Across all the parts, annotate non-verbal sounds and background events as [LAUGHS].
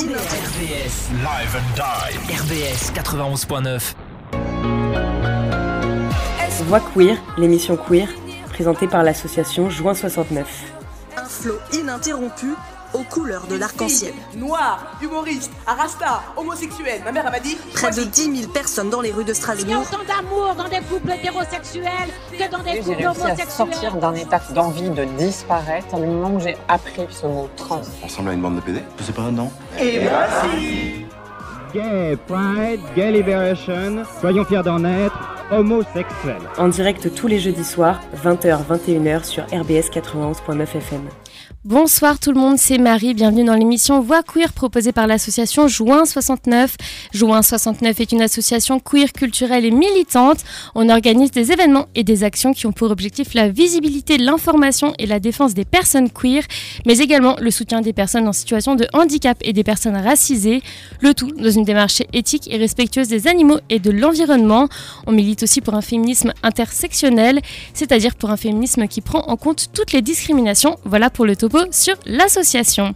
RBS Live and Die. RBS 91.9. Voix queer, l'émission queer, présentée par l'association Juin 69. Un flot ininterrompu aux couleurs de l'arc-en-ciel. Noir, humoriste, arasta, homosexuel. Ma mère m'a dit. Près de 10 000 personnes dans les rues de Il y a Strasbourg. autant d'amour dans des couples hétérosexuels que dans des J'ai couples réussi à homosexuels. sortir d'un état d'envie de disparaître du moment où j'ai appris ce mot trans. On ressemble à une bande de PD Je sais pas, non Gay Pride, Gay Liberation, soyons fiers d'en être, homosexuels. En direct tous les jeudis soirs, 20h-21h sur RBS 91.9 FM. Bonsoir tout le monde, c'est Marie, bienvenue dans l'émission Voix Queer proposée par l'association Juin 69. Juin 69 est une association queer culturelle et militante. On organise des événements et des actions qui ont pour objectif la visibilité, l'information et la défense des personnes queer, mais également le soutien des personnes en situation de handicap et des personnes racisées, le tout dans une démarche éthique et respectueuse des animaux et de l'environnement. On milite aussi pour un féminisme intersectionnel, c'est-à-dire pour un féminisme qui prend en compte toutes les discriminations. Voilà pour le sur l'association.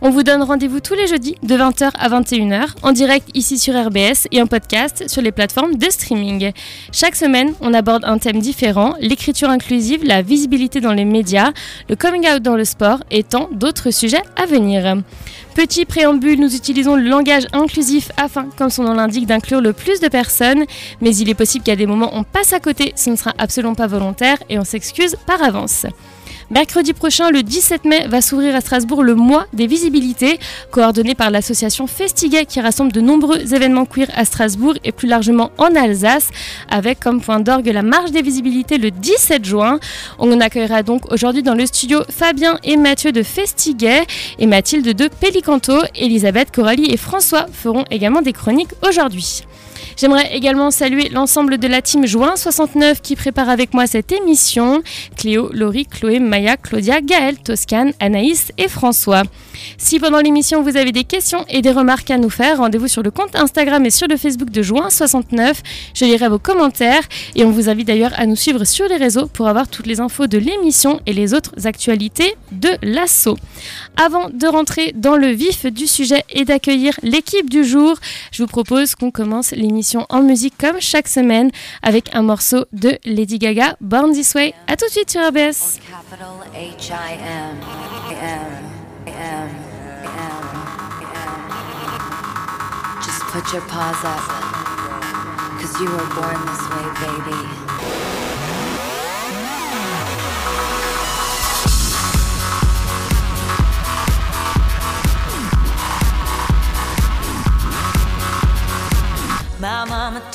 On vous donne rendez-vous tous les jeudis de 20h à 21h en direct ici sur RBS et en podcast sur les plateformes de streaming. Chaque semaine, on aborde un thème différent, l'écriture inclusive, la visibilité dans les médias, le coming out dans le sport et tant d'autres sujets à venir. Petit préambule, nous utilisons le langage inclusif afin, comme son nom l'indique, d'inclure le plus de personnes, mais il est possible qu'à des moments on passe à côté, ce ne sera absolument pas volontaire et on s'excuse par avance. Mercredi prochain, le 17 mai, va s'ouvrir à Strasbourg le mois des visibilités, coordonné par l'association Festiguet qui rassemble de nombreux événements queer à Strasbourg et plus largement en Alsace, avec comme point d'orgue la marche des visibilités le 17 juin. On accueillera donc aujourd'hui dans le studio Fabien et Mathieu de Festiguet et Mathilde de Pellicanto. Elisabeth, Coralie et François feront également des chroniques aujourd'hui. J'aimerais également saluer l'ensemble de la team Juin 69 qui prépare avec moi cette émission. Cléo, Laurie, Chloé, Maya, Claudia, Gaëlle, Toscane, Anaïs et François. Si pendant l'émission vous avez des questions et des remarques à nous faire, rendez-vous sur le compte Instagram et sur le Facebook de Juin 69. Je lirai vos commentaires et on vous invite d'ailleurs à nous suivre sur les réseaux pour avoir toutes les infos de l'émission et les autres actualités de l'assaut. Avant de rentrer dans le vif du sujet et d'accueillir l'équipe du jour, je vous propose qu'on commence l'émission en musique comme chaque semaine avec un morceau de Lady Gaga, Born This Way. A tout de suite sur baby.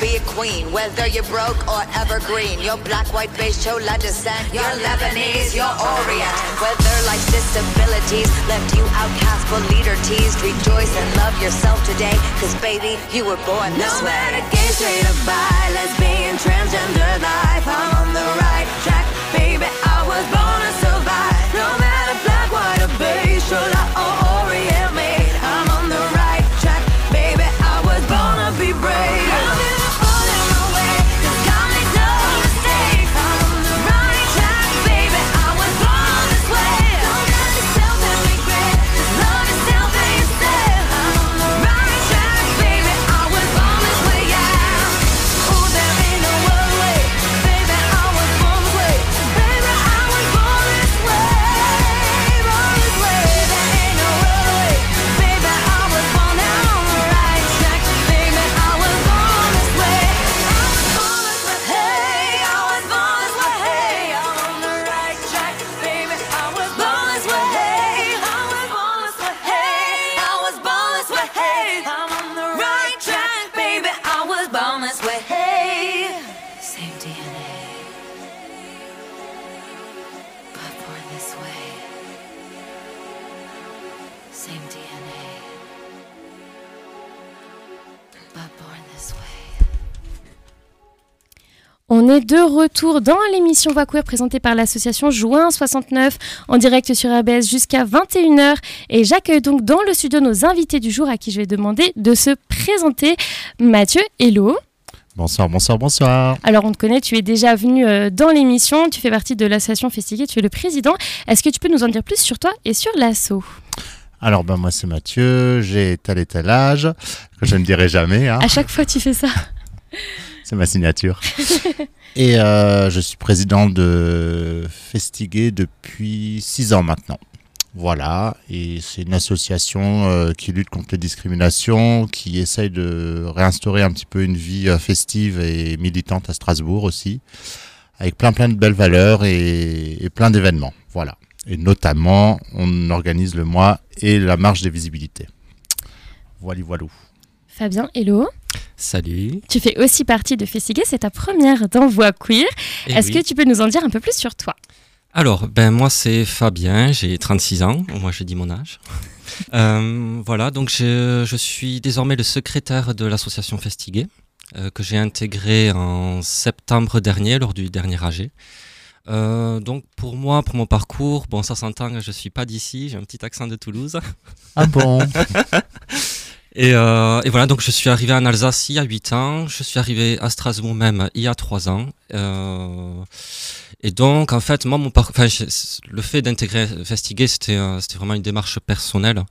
be a queen. Whether you're broke or evergreen, you're black, white, beige, chola descent. You're Lebanese, you're Orient. Whether life's disabilities left you outcast but leader teased, rejoice and love yourself today. Cause baby, you were born this No way. matter gay, straight or bi, lesbian, transgender life, I'm on the right track, baby. On est de retour dans l'émission Voix Queer présentée par l'association Juin 69 en direct sur RBS jusqu'à 21h. Et j'accueille donc dans le studio nos invités du jour à qui je vais demander de se présenter. Mathieu, hello. Bonsoir, bonsoir, bonsoir. Alors on te connaît, tu es déjà venu euh, dans l'émission, tu fais partie de l'association Festigué, tu es le président. Est-ce que tu peux nous en dire plus sur toi et sur l'asso? Alors, ben, moi, c'est Mathieu, j'ai tel et tel âge, que je ne dirai jamais. hein. À chaque fois tu fais ça. [LAUGHS] C'est ma signature. [LAUGHS] Et euh, je suis président de Festigué depuis six ans maintenant. Voilà, et c'est une association euh, qui lutte contre les discriminations, qui essaye de réinstaurer un petit peu une vie euh, festive et militante à Strasbourg aussi, avec plein plein de belles valeurs et, et plein d'événements. Voilà. Et notamment, on organise le mois et la marche des visibilités. Voilà, voilou. Fabien, hello. Salut. Tu fais aussi partie de Festigué, c'est ta première dans Voix Queer. Eh Est-ce oui. que tu peux nous en dire un peu plus sur toi? Alors, ben moi c'est Fabien, j'ai 36 ans, moi je dis mon âge. [LAUGHS] Euh, voilà, donc je, je suis désormais le secrétaire de l'association Festigué, euh, que j'ai intégré en septembre dernier lors du dernier AG. Euh, donc pour moi, pour mon parcours, bon ça s'entend, je suis pas d'ici, j'ai un petit accent de Toulouse. Ah bon? [LAUGHS] et, euh, et voilà, donc je suis arrivé en Alsace il y a 8 ans, je suis arrivé à Strasbourg même il y a 3 ans. Euh, et donc, en fait, moi, mon enfin, le fait d'intégrer Festigué, c'était euh, vraiment une démarche personnelle.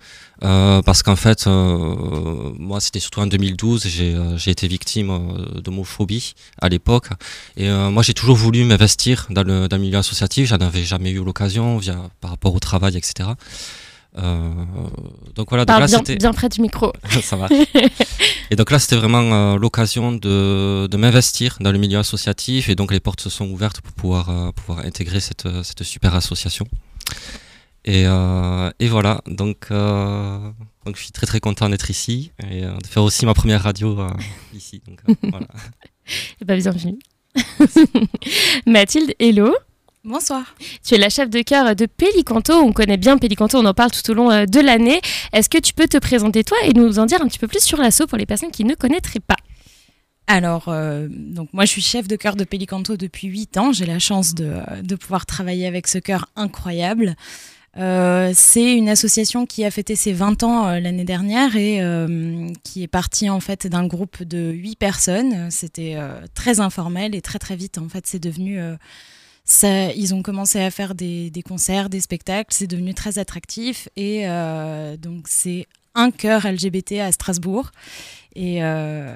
euh, parce qu'en fait, euh, moi, c'était surtout en 2012, j'ai euh, j'ai été victime d'homophobie à l'époque. Et moi, j'ai toujours voulu m'investir dans le, dans le milieu associatif. J'en avais jamais eu l'occasion par rapport au travail, etc. Euh, donc voilà, donc là, bien, bien près du micro. [LAUGHS] ça marche. Et donc là, c'était vraiment euh, l'occasion de, de m'investir dans le milieu associatif. Et donc, les portes se sont ouvertes pour pouvoir, euh, pouvoir intégrer cette, cette super association. Et, euh, et voilà, donc, euh, donc je suis très très content d'être ici et euh, de faire aussi ma première radio [LAUGHS] ici. Donc, voilà. [LAUGHS] Eh ben, bienvenue. Mathilde, hello. Bonsoir. Tu es la chef de chœur de Pélicanto. On connaît bien Pélicanto, on en parle tout au long euh, de l'année. Est-ce que tu peux te présenter toi et nous en dire un petit peu plus sur l'assaut pour les personnes qui ne connaîtraient pas? Alors, euh, donc moi je suis chef de chœur de Pélicanto depuis 8 ans. J'ai la chance de, de pouvoir travailler avec ce chœur incroyable. Euh, c'est une association qui a fêté ses 20 ans euh, l'année dernière et euh, qui est partie en fait d'un groupe de 8 personnes. C'était très informel et très très vite en fait c'est devenu ils ont commencé à faire des, concerts, des spectacles, c'est devenu très attractif et euh, donc c'est un chœur LGBT à Strasbourg et, euh,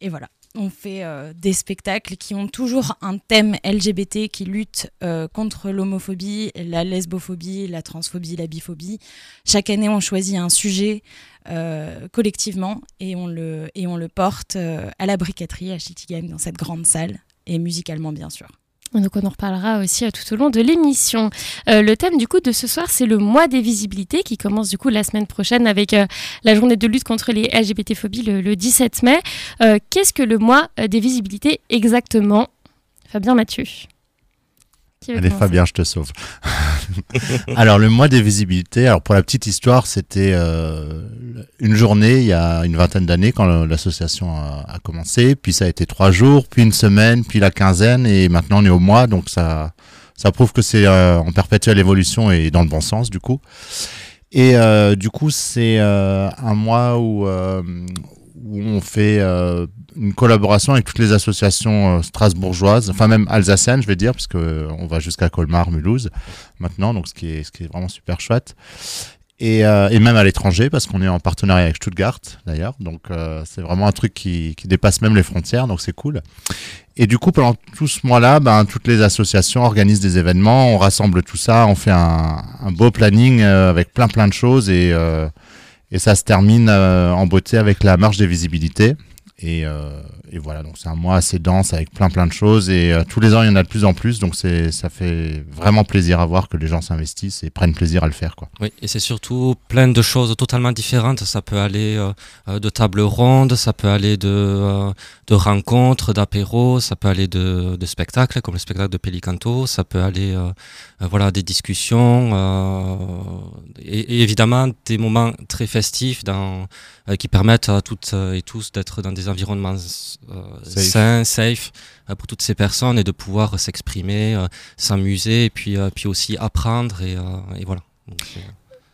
et voilà. On fait euh, des spectacles qui ont toujours un thème LGBT qui lutte contre l'homophobie, la lesbophobie, la transphobie, la biphobie. Chaque année, on choisit un sujet collectivement et on le, porte à la briqueterie à Chittigam dans cette grande salle et musicalement bien sûr. Donc on en reparlera aussi euh, tout au long de l'émission. Euh, le thème du coup de ce soir, c'est le mois des visibilités qui commence du coup la semaine prochaine avec euh, la journée de lutte contre les LGBT-phobies le, le 17 mai. Qu'est-ce que le mois des visibilités exactement? Fabien Mathieu. Qui Allez commencer Fabien, je te sauve. [LAUGHS] alors le mois des visibilités, alors pour la petite histoire, c'était euh, une journée il y a une vingtaine d'années quand l'association a, a commencé, puis ça a été trois jours, puis une semaine, puis la quinzaine, et maintenant on est au mois, donc ça, ça prouve que c'est euh, en perpétuelle évolution et dans le bon sens du coup. Et euh, du coup, c'est un mois où, où on fait euh, une collaboration avec toutes les associations euh, strasbourgeoises, enfin même alsaciennes, je vais dire, parce que euh, on va jusqu'à Colmar, Mulhouse maintenant, donc ce qui est, vraiment super chouette. Et, même à l'étranger, parce qu'on est en partenariat avec Stuttgart d'ailleurs, donc c'est vraiment un truc qui, dépasse même les frontières, donc c'est cool. Et du coup, pendant tout ce mois-là, ben, toutes les associations organisent des événements, on rassemble tout ça, on fait un, beau planning avec plein plein de choses et, et ça se termine euh, en beauté avec la marche des visibilités. Et, euh, et voilà, donc c'est un mois assez dense avec plein plein de choses et euh, tous les ans il y en a de plus en plus, donc ça fait vraiment plaisir à voir que les gens s'investissent et prennent plaisir à le faire quoi. Oui, et c'est surtout plein de choses totalement différentes. Ça peut aller euh, de tables rondes, ça peut aller de, rencontres, d'apéros, ça peut aller de, spectacles, comme le spectacle de Pelicanto, ça peut aller voilà, des discussions, et, évidemment des moments très festifs qui permettent à toutes et tous d'être dans des environnements euh, Safe. sains, safe, euh, pour toutes ces personnes et de pouvoir s'exprimer, euh, s'amuser, et puis, euh, puis aussi apprendre, et, euh, et voilà.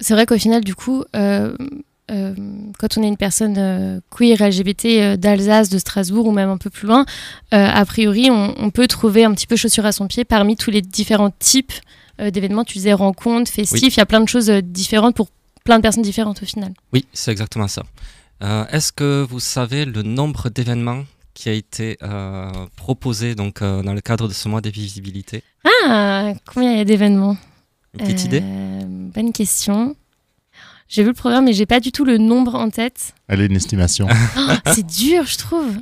C'est- vrai qu'au final, du coup, euh, euh, quand on est une personne euh, queer LGBT euh, d'Alsace, de Strasbourg ou même un peu plus loin, euh, a priori, on, on peut trouver un petit peu chaussure à son pied parmi tous les différents types euh, d'événements. Tu disais rencontres, festifs, il Oui. y a plein de choses différentes pour plein de personnes différentes au final. Oui, c'est exactement ça. Euh, Est-ce que vous savez le nombre d'événements qui a été euh, proposé donc, euh, dans le cadre de ce mois des visibilités Ah, combien il y a d'événements? Une petite idée? Bonne question. J'ai vu le programme, mais j'ai pas du tout le nombre en tête. Elle est une estimation. [LAUGHS] Oh, c'est dur, je trouve.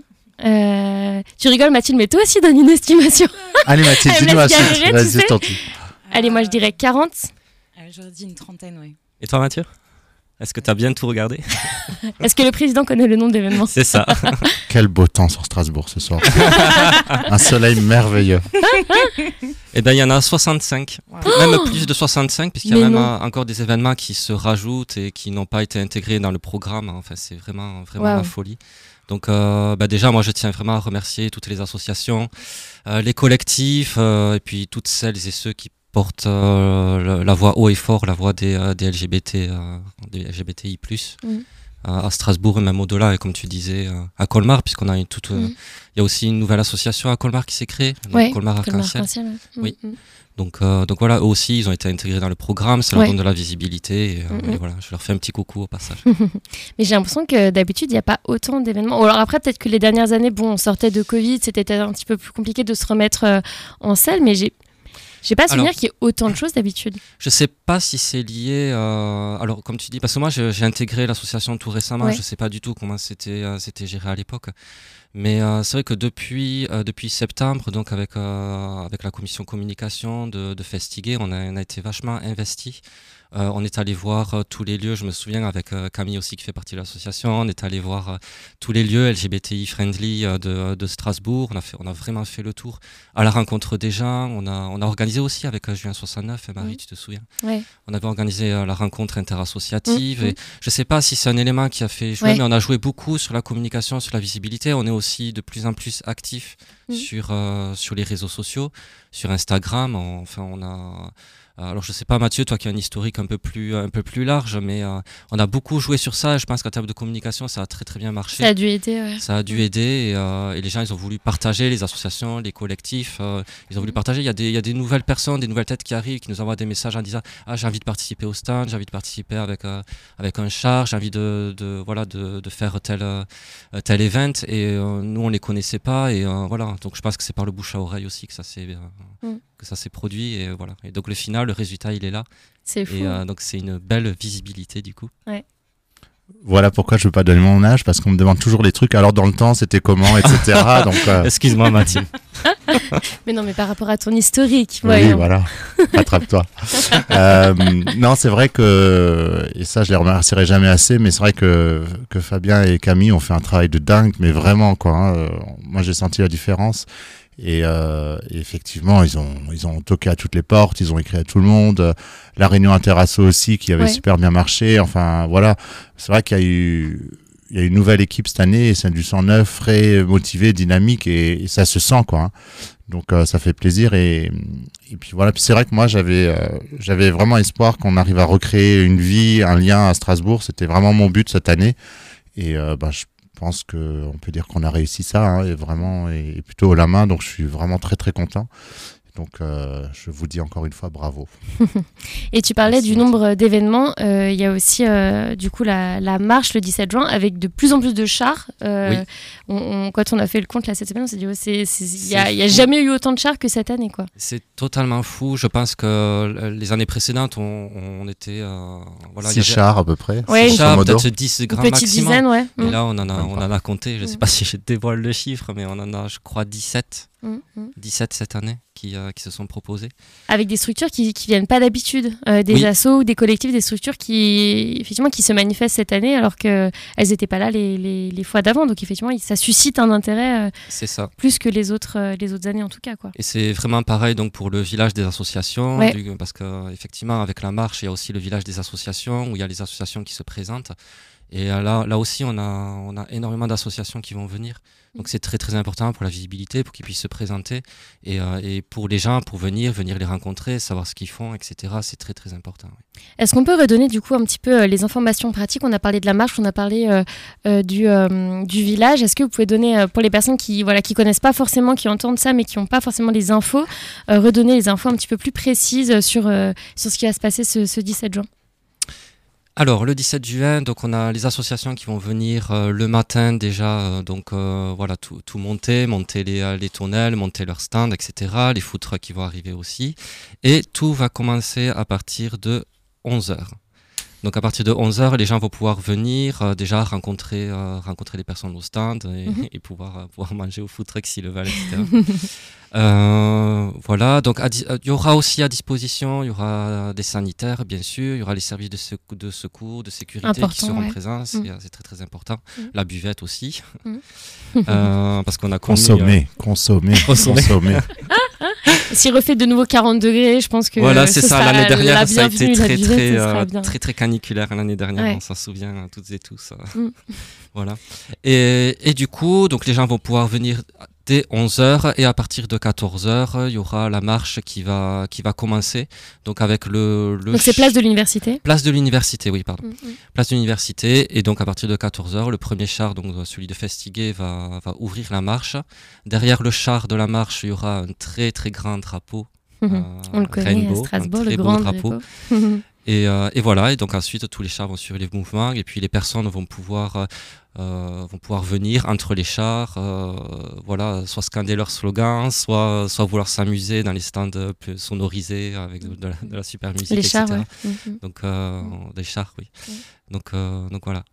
Euh, tu rigoles, Mathilde, mais toi aussi donne une estimation. Allez Mathilde, dis-nous galérer, tu vas-y. Allez, moi je dirais 40. Euh, J'aurais dit une trentaine, oui. Et toi, Mathieu? Est-ce que tu as bien tout regardé? [LAUGHS] Est-ce que le président connaît le nombre d'événements C'est ça. [LAUGHS] Quel beau temps sur Strasbourg ce soir. [LAUGHS] un soleil merveilleux. Eh bien, il y en a 65, même plus de 65, puisqu'il y a Mais même encore des événements qui se rajoutent et qui n'ont pas été intégrés dans le programme. Enfin, c'est vraiment, vraiment la folie. Donc, euh, bah, déjà, moi, je tiens vraiment à remercier toutes les associations, euh, les collectifs, euh, et puis toutes celles et ceux qui portent euh, la, la voix haut et fort, la voix des, euh, des LGBT, euh, des LGBTI+. Euh, à Strasbourg et même au-delà, et comme tu disais, à Colmar, puisqu'on a une toute, Mhm. il y a aussi une nouvelle association à Colmar qui s'est créée, Ouais, Colmar Arc-en-Ciel. Ouais. Oui. Mhm. Donc, euh, donc voilà, eux aussi, ils ont été intégrés dans le programme, ça leur Ouais. donne de la visibilité, et, euh, et voilà, je leur fais un petit coucou au passage. [LAUGHS] Mais j'ai l'impression que d'habitude, il n'y a pas autant d'événements. Alors après, peut-être que les dernières années, bon, on sortait de Covid, c'était un petit peu plus compliqué de se remettre euh, en selle, mais j'ai. J'ai pas souvenir qu'il y ait autant de choses d'habitude. Je sais pas si c'est lié. euh, alors, comme tu dis, parce que moi, je- j'ai intégré l'association tout récemment. Ouais. Je sais pas du tout comment c'était euh, c'était géré à l'époque. Mais euh, c'est vrai que depuis, depuis septembre, donc avec, avec la commission communication de, de Festiguer, on a, on a été vachement investi. Euh, on est allé voir euh, tous les lieux, je me souviens avec euh, Camille aussi qui fait partie de l'association, on est allé voir tous les lieux LGBTI friendly de, de Strasbourg, on a, fait, on a vraiment fait le tour à la rencontre des gens, on a, on a organisé aussi avec Juin 69, et Marie, tu te souviens? Ouais. on avait organisé la rencontre interassociative Mhm. et je sais pas si c'est un élément qui a fait jouer, Ouais. mais on a joué beaucoup sur la communication, sur la visibilité. On est aussi de plus en plus actif Mhm. sur, sur les réseaux sociaux, sur Instagram. On- enfin, on a. Alors je sais pas Mathieu, toi qui as un historique un peu plus un peu plus large, mais euh, on a beaucoup joué sur ça. et Je pense qu'en termes de communication, ça a très très bien marché. Ça a dû aider, ouais. Ça a dû aider et, euh, et les gens ils ont voulu partager, les associations, les collectifs, euh, ils ont voulu partager. Il y, a des, il y a des nouvelles personnes, des nouvelles têtes qui arrivent, qui nous envoient des messages en disant Ah, j'ai envie de participer au stand, j'ai envie de participer avec, avec un char, j'ai envie de, de, voilà, de, de faire tel, tel event. Et nous on les connaissait pas. Et voilà, donc je pense que c'est par le bouche à oreille aussi que ça s'est Mm. Que ça s'est produit. Et, voilà. et donc le final, le résultat il est là. C'est fou. Et euh, donc c'est une belle visibilité du coup. Ouais. Voilà pourquoi je veux pas donner mon âge, parce qu'on me demande toujours les trucs. Alors dans le temps, c'était comment, etc. [LAUGHS] Donc, euh, Excuse-moi, Mathilde. [LAUGHS] mais non, mais par rapport à ton historique. Oui, voyons. voilà. Attrape-toi. [LAUGHS] Euh, non, c'est vrai que, et ça, je les remercierai jamais assez, mais c'est vrai que, que Fabien et Camille ont fait un travail de dingue, mais vraiment, quoi. hein. Moi, j'ai senti la différence. Et, euh, et effectivement, ils ont, ils ont toqué à toutes les portes, ils ont écrit à tout le monde. La réunion interasso aussi, qui avait Ouais. super bien marché. Enfin, voilà. C'est vrai qu'il y a eu, il y a une nouvelle équipe cette année, et c'est du sang neuf, frais, motivé, dynamique, et, et ça se sent, quoi. hein. Donc euh, ça fait plaisir et, et puis voilà. Puis c'est vrai que moi j'avais euh, j'avais vraiment espoir qu'on arrive à recréer une vie, un lien à Strasbourg. C'était vraiment mon but cette année et euh, bah, je pense que on peut dire qu'on a réussi ça hein, et vraiment et, plutôt haut la main. Donc je suis vraiment très très content. Donc euh, je vous dis encore une fois bravo. [LAUGHS] Et tu parlais du nombre d'événements. euh, Il y a aussi euh, du coup la, la marche le 17 juin avec de plus en plus de chars. Euh, Oui. on- on- quand on a fait le compte là cette semaine, on s'est dit oh, il n'y a, jamais eu autant de chars que cette année quoi. C'est totalement fou. Je pense que les années précédentes, on, on était. euh, voilà, chars à peu près. Une- chars, peut-être 10 grand petite maximum. dizaine, ouais. Et là, on en a, Même on pas. en a compté. Je ne sais Mm. pas si je dévoile le chiffre, mais on en a, je crois, 17. Mm, mm. 17 cette année qui, euh, qui se sont proposés. Avec des structures qui, qui viennent pas d'habitude, euh, des Oui. assos ou des collectifs, des structures qui effectivement qui se manifestent cette année alors que elles n'étaient pas là les, les- les fois d'avant. Donc effectivement, ça suscite un intérêt euh, ça. plus que les autres euh, les autres années en tout cas quoi. Et c'est vraiment pareil donc pour le village des associations, Ouais. du- parce que effectivement avec la marche, il y a aussi le village des associations où il y a les associations qui se présentent. Et euh, là, là aussi, on a, on a énormément d'associations qui vont venir. Donc c'est très très important pour la visibilité, pour qu'ils puissent se présenter et, euh, et pour les gens, pour venir, venir les rencontrer, savoir ce qu'ils font, etc. C'est très très important. oui. Est-ce qu'on peut redonner du coup un petit peu euh, les informations pratiques? On a parlé de la marche, on a parlé euh, du, du village. Est-ce que vous pouvez donner pour les personnes qui voilà qui connaissent pas forcément, qui entendent ça mais qui n'ont pas forcément les infos, redonner les infos un petit peu plus précises sur sur ce qui va se passer ce, ce 17 juin? Alors, le 17 juin, donc on a les associations qui vont venir euh, le matin déjà, euh, donc euh, voilà, tout, tout monter, monter les, les tonnelles, monter leurs stands, etc. Les food trucks qui vont arriver aussi. Et tout va commencer à partir de 11h. Donc à partir de 11h, les gens vont pouvoir venir euh, déjà rencontrer, euh, rencontrer les personnes au stand et, Mhm. et pouvoir, euh, pouvoir manger au food truck s'ils le veulent, etc. [LAUGHS] Euh, voilà, donc euh, il y aura aussi à disposition, il y aura des sanitaires, bien sûr, il y aura les services de, secou- de secours, de sécurité qui Important, seront ouais. présents, c'est Mm. c'est très très important. Mm. La buvette aussi, Mm. [LAUGHS] Euh, parce qu'on a euh, consommer, [LAUGHS] Consommer. consommer. [LAUGHS] S'il refait de nouveau 40 degrés, je pense que Voilà, c'est ce ça. sera L'année dernière, la ça a été très, buvette, très, euh, très, très caniculaire l'année dernière. Ouais. On s'en souvient euh, toutes et tous. Mm. voilà. Et, et du coup, donc les gens vont pouvoir venir dès 11h et à partir de 14h, il y aura la marche qui va, qui va commencer. Donc avec le, le Donc c'est place de l'université. Place de l'université, oui, pardon. Mm, mm. Place de l'université. Et donc, à partir de 14h, le premier char, donc euh, celui de Festigué, va, va ouvrir la marche. Derrière le char de la marche, il y aura un très, très grand drapeau. Euh, [LAUGHS] On le connaît rainbow, à Strasbourg, le grand drapeau. drapeau. [LAUGHS] Et, euh, et voilà, et donc ensuite tous les chars vont suivre les mouvements et puis les personnes vont pouvoir, euh, euh, vont pouvoir venir entre les chars, euh, voilà, soit scander leurs slogans, soit, soit vouloir s'amuser dans les stands euh, plus sonorisés avec de, de la, de la super musique, Les etc. chars, ouais. Mhm. Donc euh, des chars, oui. Donc, euh, donc voilà.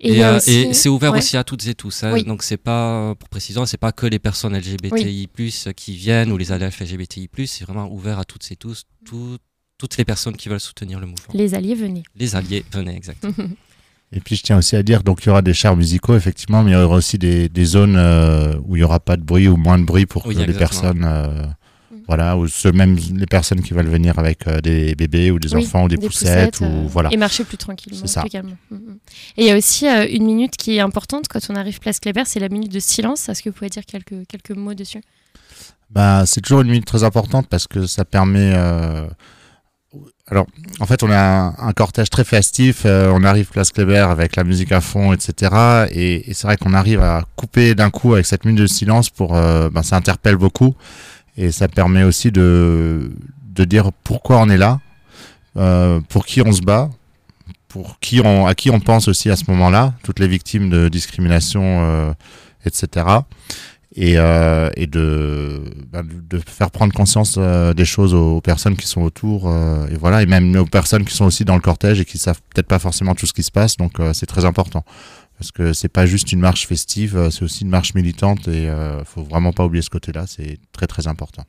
Et euh, c'est ouvert ouais. aussi à toutes et tous. hein. Oui. Donc c'est pas, pour précision, c'est pas que les personnes LGBTI+ qui viennent ou les adeptes LGBTI+. C'est vraiment ouvert à toutes et tous, tout- toutes les personnes qui veulent soutenir le mouvement. Les alliés venaient. Les alliés venaient exactement. [LAUGHS] Et puis je tiens aussi à dire, donc il y aura des chars musicaux effectivement, mais il y aura aussi des, des zones euh, où il y aura pas de bruit ou moins de bruit pour que les personnes, euh, voilà, ou ceux même les personnes qui veulent venir avec euh, des bébés ou des Oui, enfants ou des, poussettes, ou voilà. Et marcher plus tranquillement, C'est ça. plus calmement. Mm, mm. Et il y a aussi euh, une minute qui est importante quand on arrive place Kléber, c'est la minute de silence. Est-ce que vous pouvez dire quelques, quelques mots dessus? Bah, c'est toujours une minute très importante parce que ça permet. Alors, en fait, on a un, cortège très festif. euh, on arrive place Kléber avec la musique à fond, etc. Et, c'est vrai qu'on arrive à couper d'un coup avec cette minute de silence pour. euh, ben, ça interpelle beaucoup et ça permet aussi de de dire pourquoi on est là, euh, pour qui on se bat, pour qui on à qui on pense aussi à ce moment-là, toutes les victimes de discrimination, etc. et, euh, et de, bah, de faire prendre conscience euh, des choses aux, aux personnes qui sont autour euh, et voilà et même aux personnes qui sont aussi dans le cortège et qui savent peut-être pas forcément tout ce qui se passe donc euh, c'est très important parce que c'est pas juste une marche festive c'est aussi une marche militante et euh, faut vraiment pas oublier ce côté-là c'est très très important.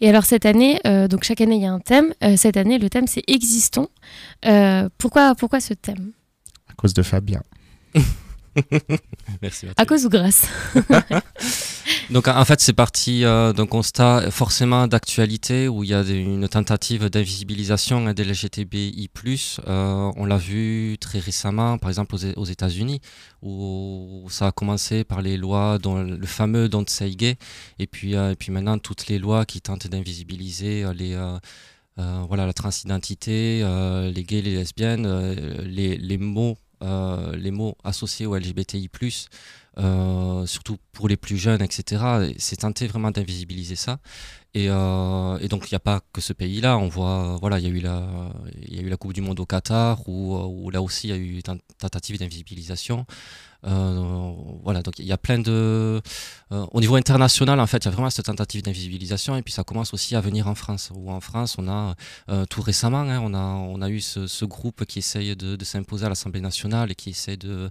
Et alors cette année, euh, donc chaque année il y a un thème. Euh, cette année, le thème c'est Existons. Euh, pourquoi, pourquoi ce thème? À cause de Fabien. [LAUGHS] [LAUGHS] Merci. À cause ou grâce? [LAUGHS] Donc en fait c'est parti euh, d'un constat forcément d'actualité où il y a des- une tentative d'invisibilisation des LGTBI+. Euh, on l'a vu très récemment par exemple aux, aux États-Unis où ça a commencé par les lois dont le fameux Don't Say Gay et puis euh, et puis maintenant toutes les lois qui tentent d'invisibiliser les voilà la transidentité, les gays, les lesbiennes, les, les mots les mots associés au LGBTI+, euh, surtout pour les plus jeunes, etc. C'est tenté vraiment d'invisibiliser ça. Et, euh, donc il n'y a pas que ce pays-là. On voit, voilà, il y a eu la, y a eu la Coupe du Monde au Qatar où là aussi il y a eu une tentative d'invisibilisation. Euh, voilà, donc il y a plein de. euh, au niveau international, en fait, il y a vraiment cette tentative d'invisibilisation, et puis ça commence aussi à venir en France. Où en France, on a euh, tout récemment, hein, on a on a eu ce, groupe qui essaye de, de s'imposer à l'Assemblée nationale et qui essaie de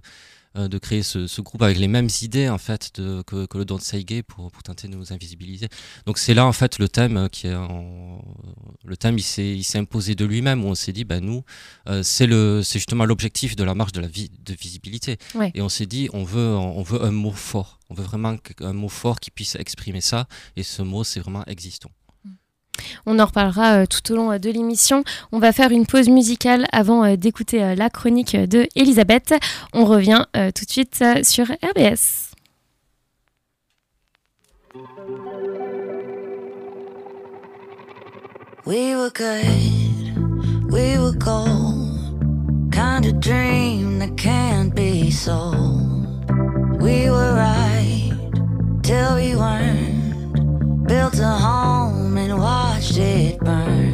euh, de créer ce, ce groupe avec les mêmes idées en fait de, que, que le Don't Say Gay pour, pour tenter de nous invisibiliser. Donc c'est là en fait le thème euh, qui est en- le thème il s'est il s'est imposé de lui-même où on s'est dit ben nous euh, c'est le c'est justement l'objectif de la marche de la vie de visibilité Ouais. et on s'est dit on veut on veut un mot fort on veut vraiment un mot fort qui puisse exprimer ça et ce mot c'est vraiment existons. On en reparlera euh, tout au long euh, de l'émission. On va faire une pause musicale avant euh, d'écouter la chronique de Elisabeth. On revient tout de suite sur RBS. We were good, we were gold. Kind of dream that can't be sold. We were right till we weren't. Built a home it burn.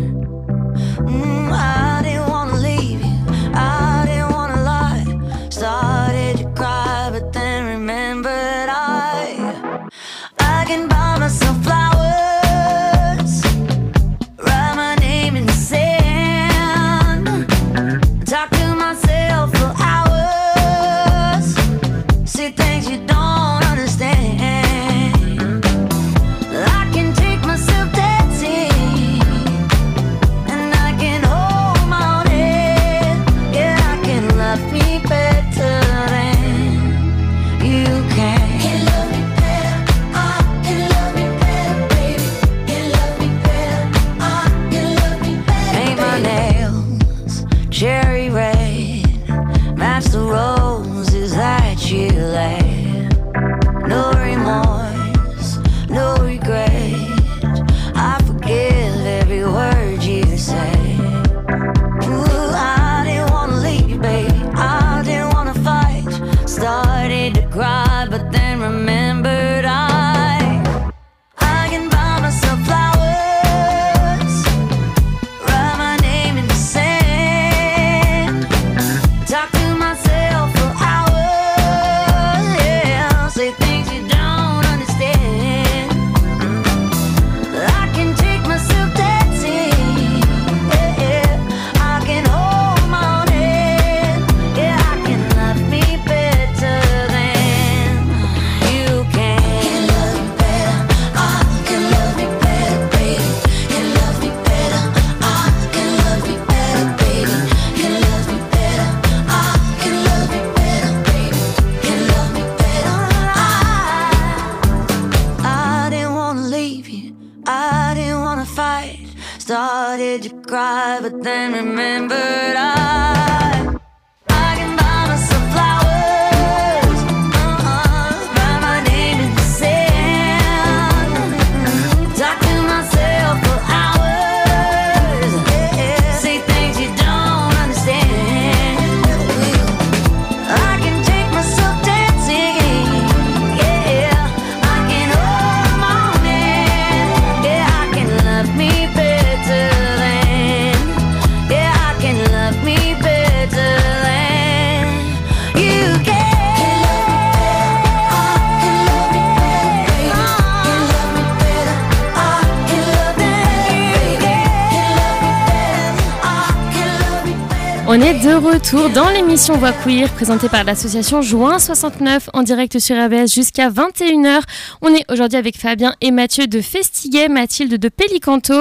On est de retour dans l'émission Voix Queer présentée par l'association Juin 69 en direct sur RBS jusqu'à 21h. On est aujourd'hui avec Fabien et Mathieu de Festiguet, Mathilde de Pélicanto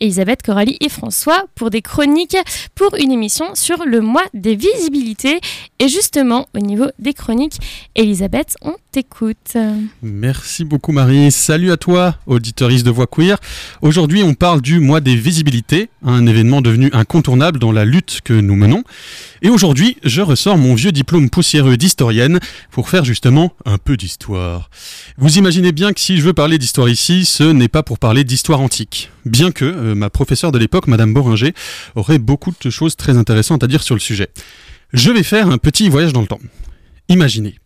et Elisabeth, Coralie et François pour des chroniques pour une émission sur le mois des visibilités. Et justement, au niveau des chroniques, Elisabeth, on t'écoute. Merci beaucoup Marie. Salut à toi, auditoriste de Voix Queer. Aujourd'hui, on parle du mois des visibilités, un événement devenu incontournable dans la lutte que nous menons. Et aujourd'hui, je ressors mon vieux diplôme poussiéreux d'historienne pour faire justement un peu d'histoire. Vous imaginez bien que si je veux parler d'histoire ici, ce n'est pas pour parler d'histoire antique. Bien que euh, ma professeure de l'époque, Madame Boringer, aurait beaucoup de choses très intéressantes à dire sur le sujet. Je vais faire un petit voyage dans le temps. Imaginez,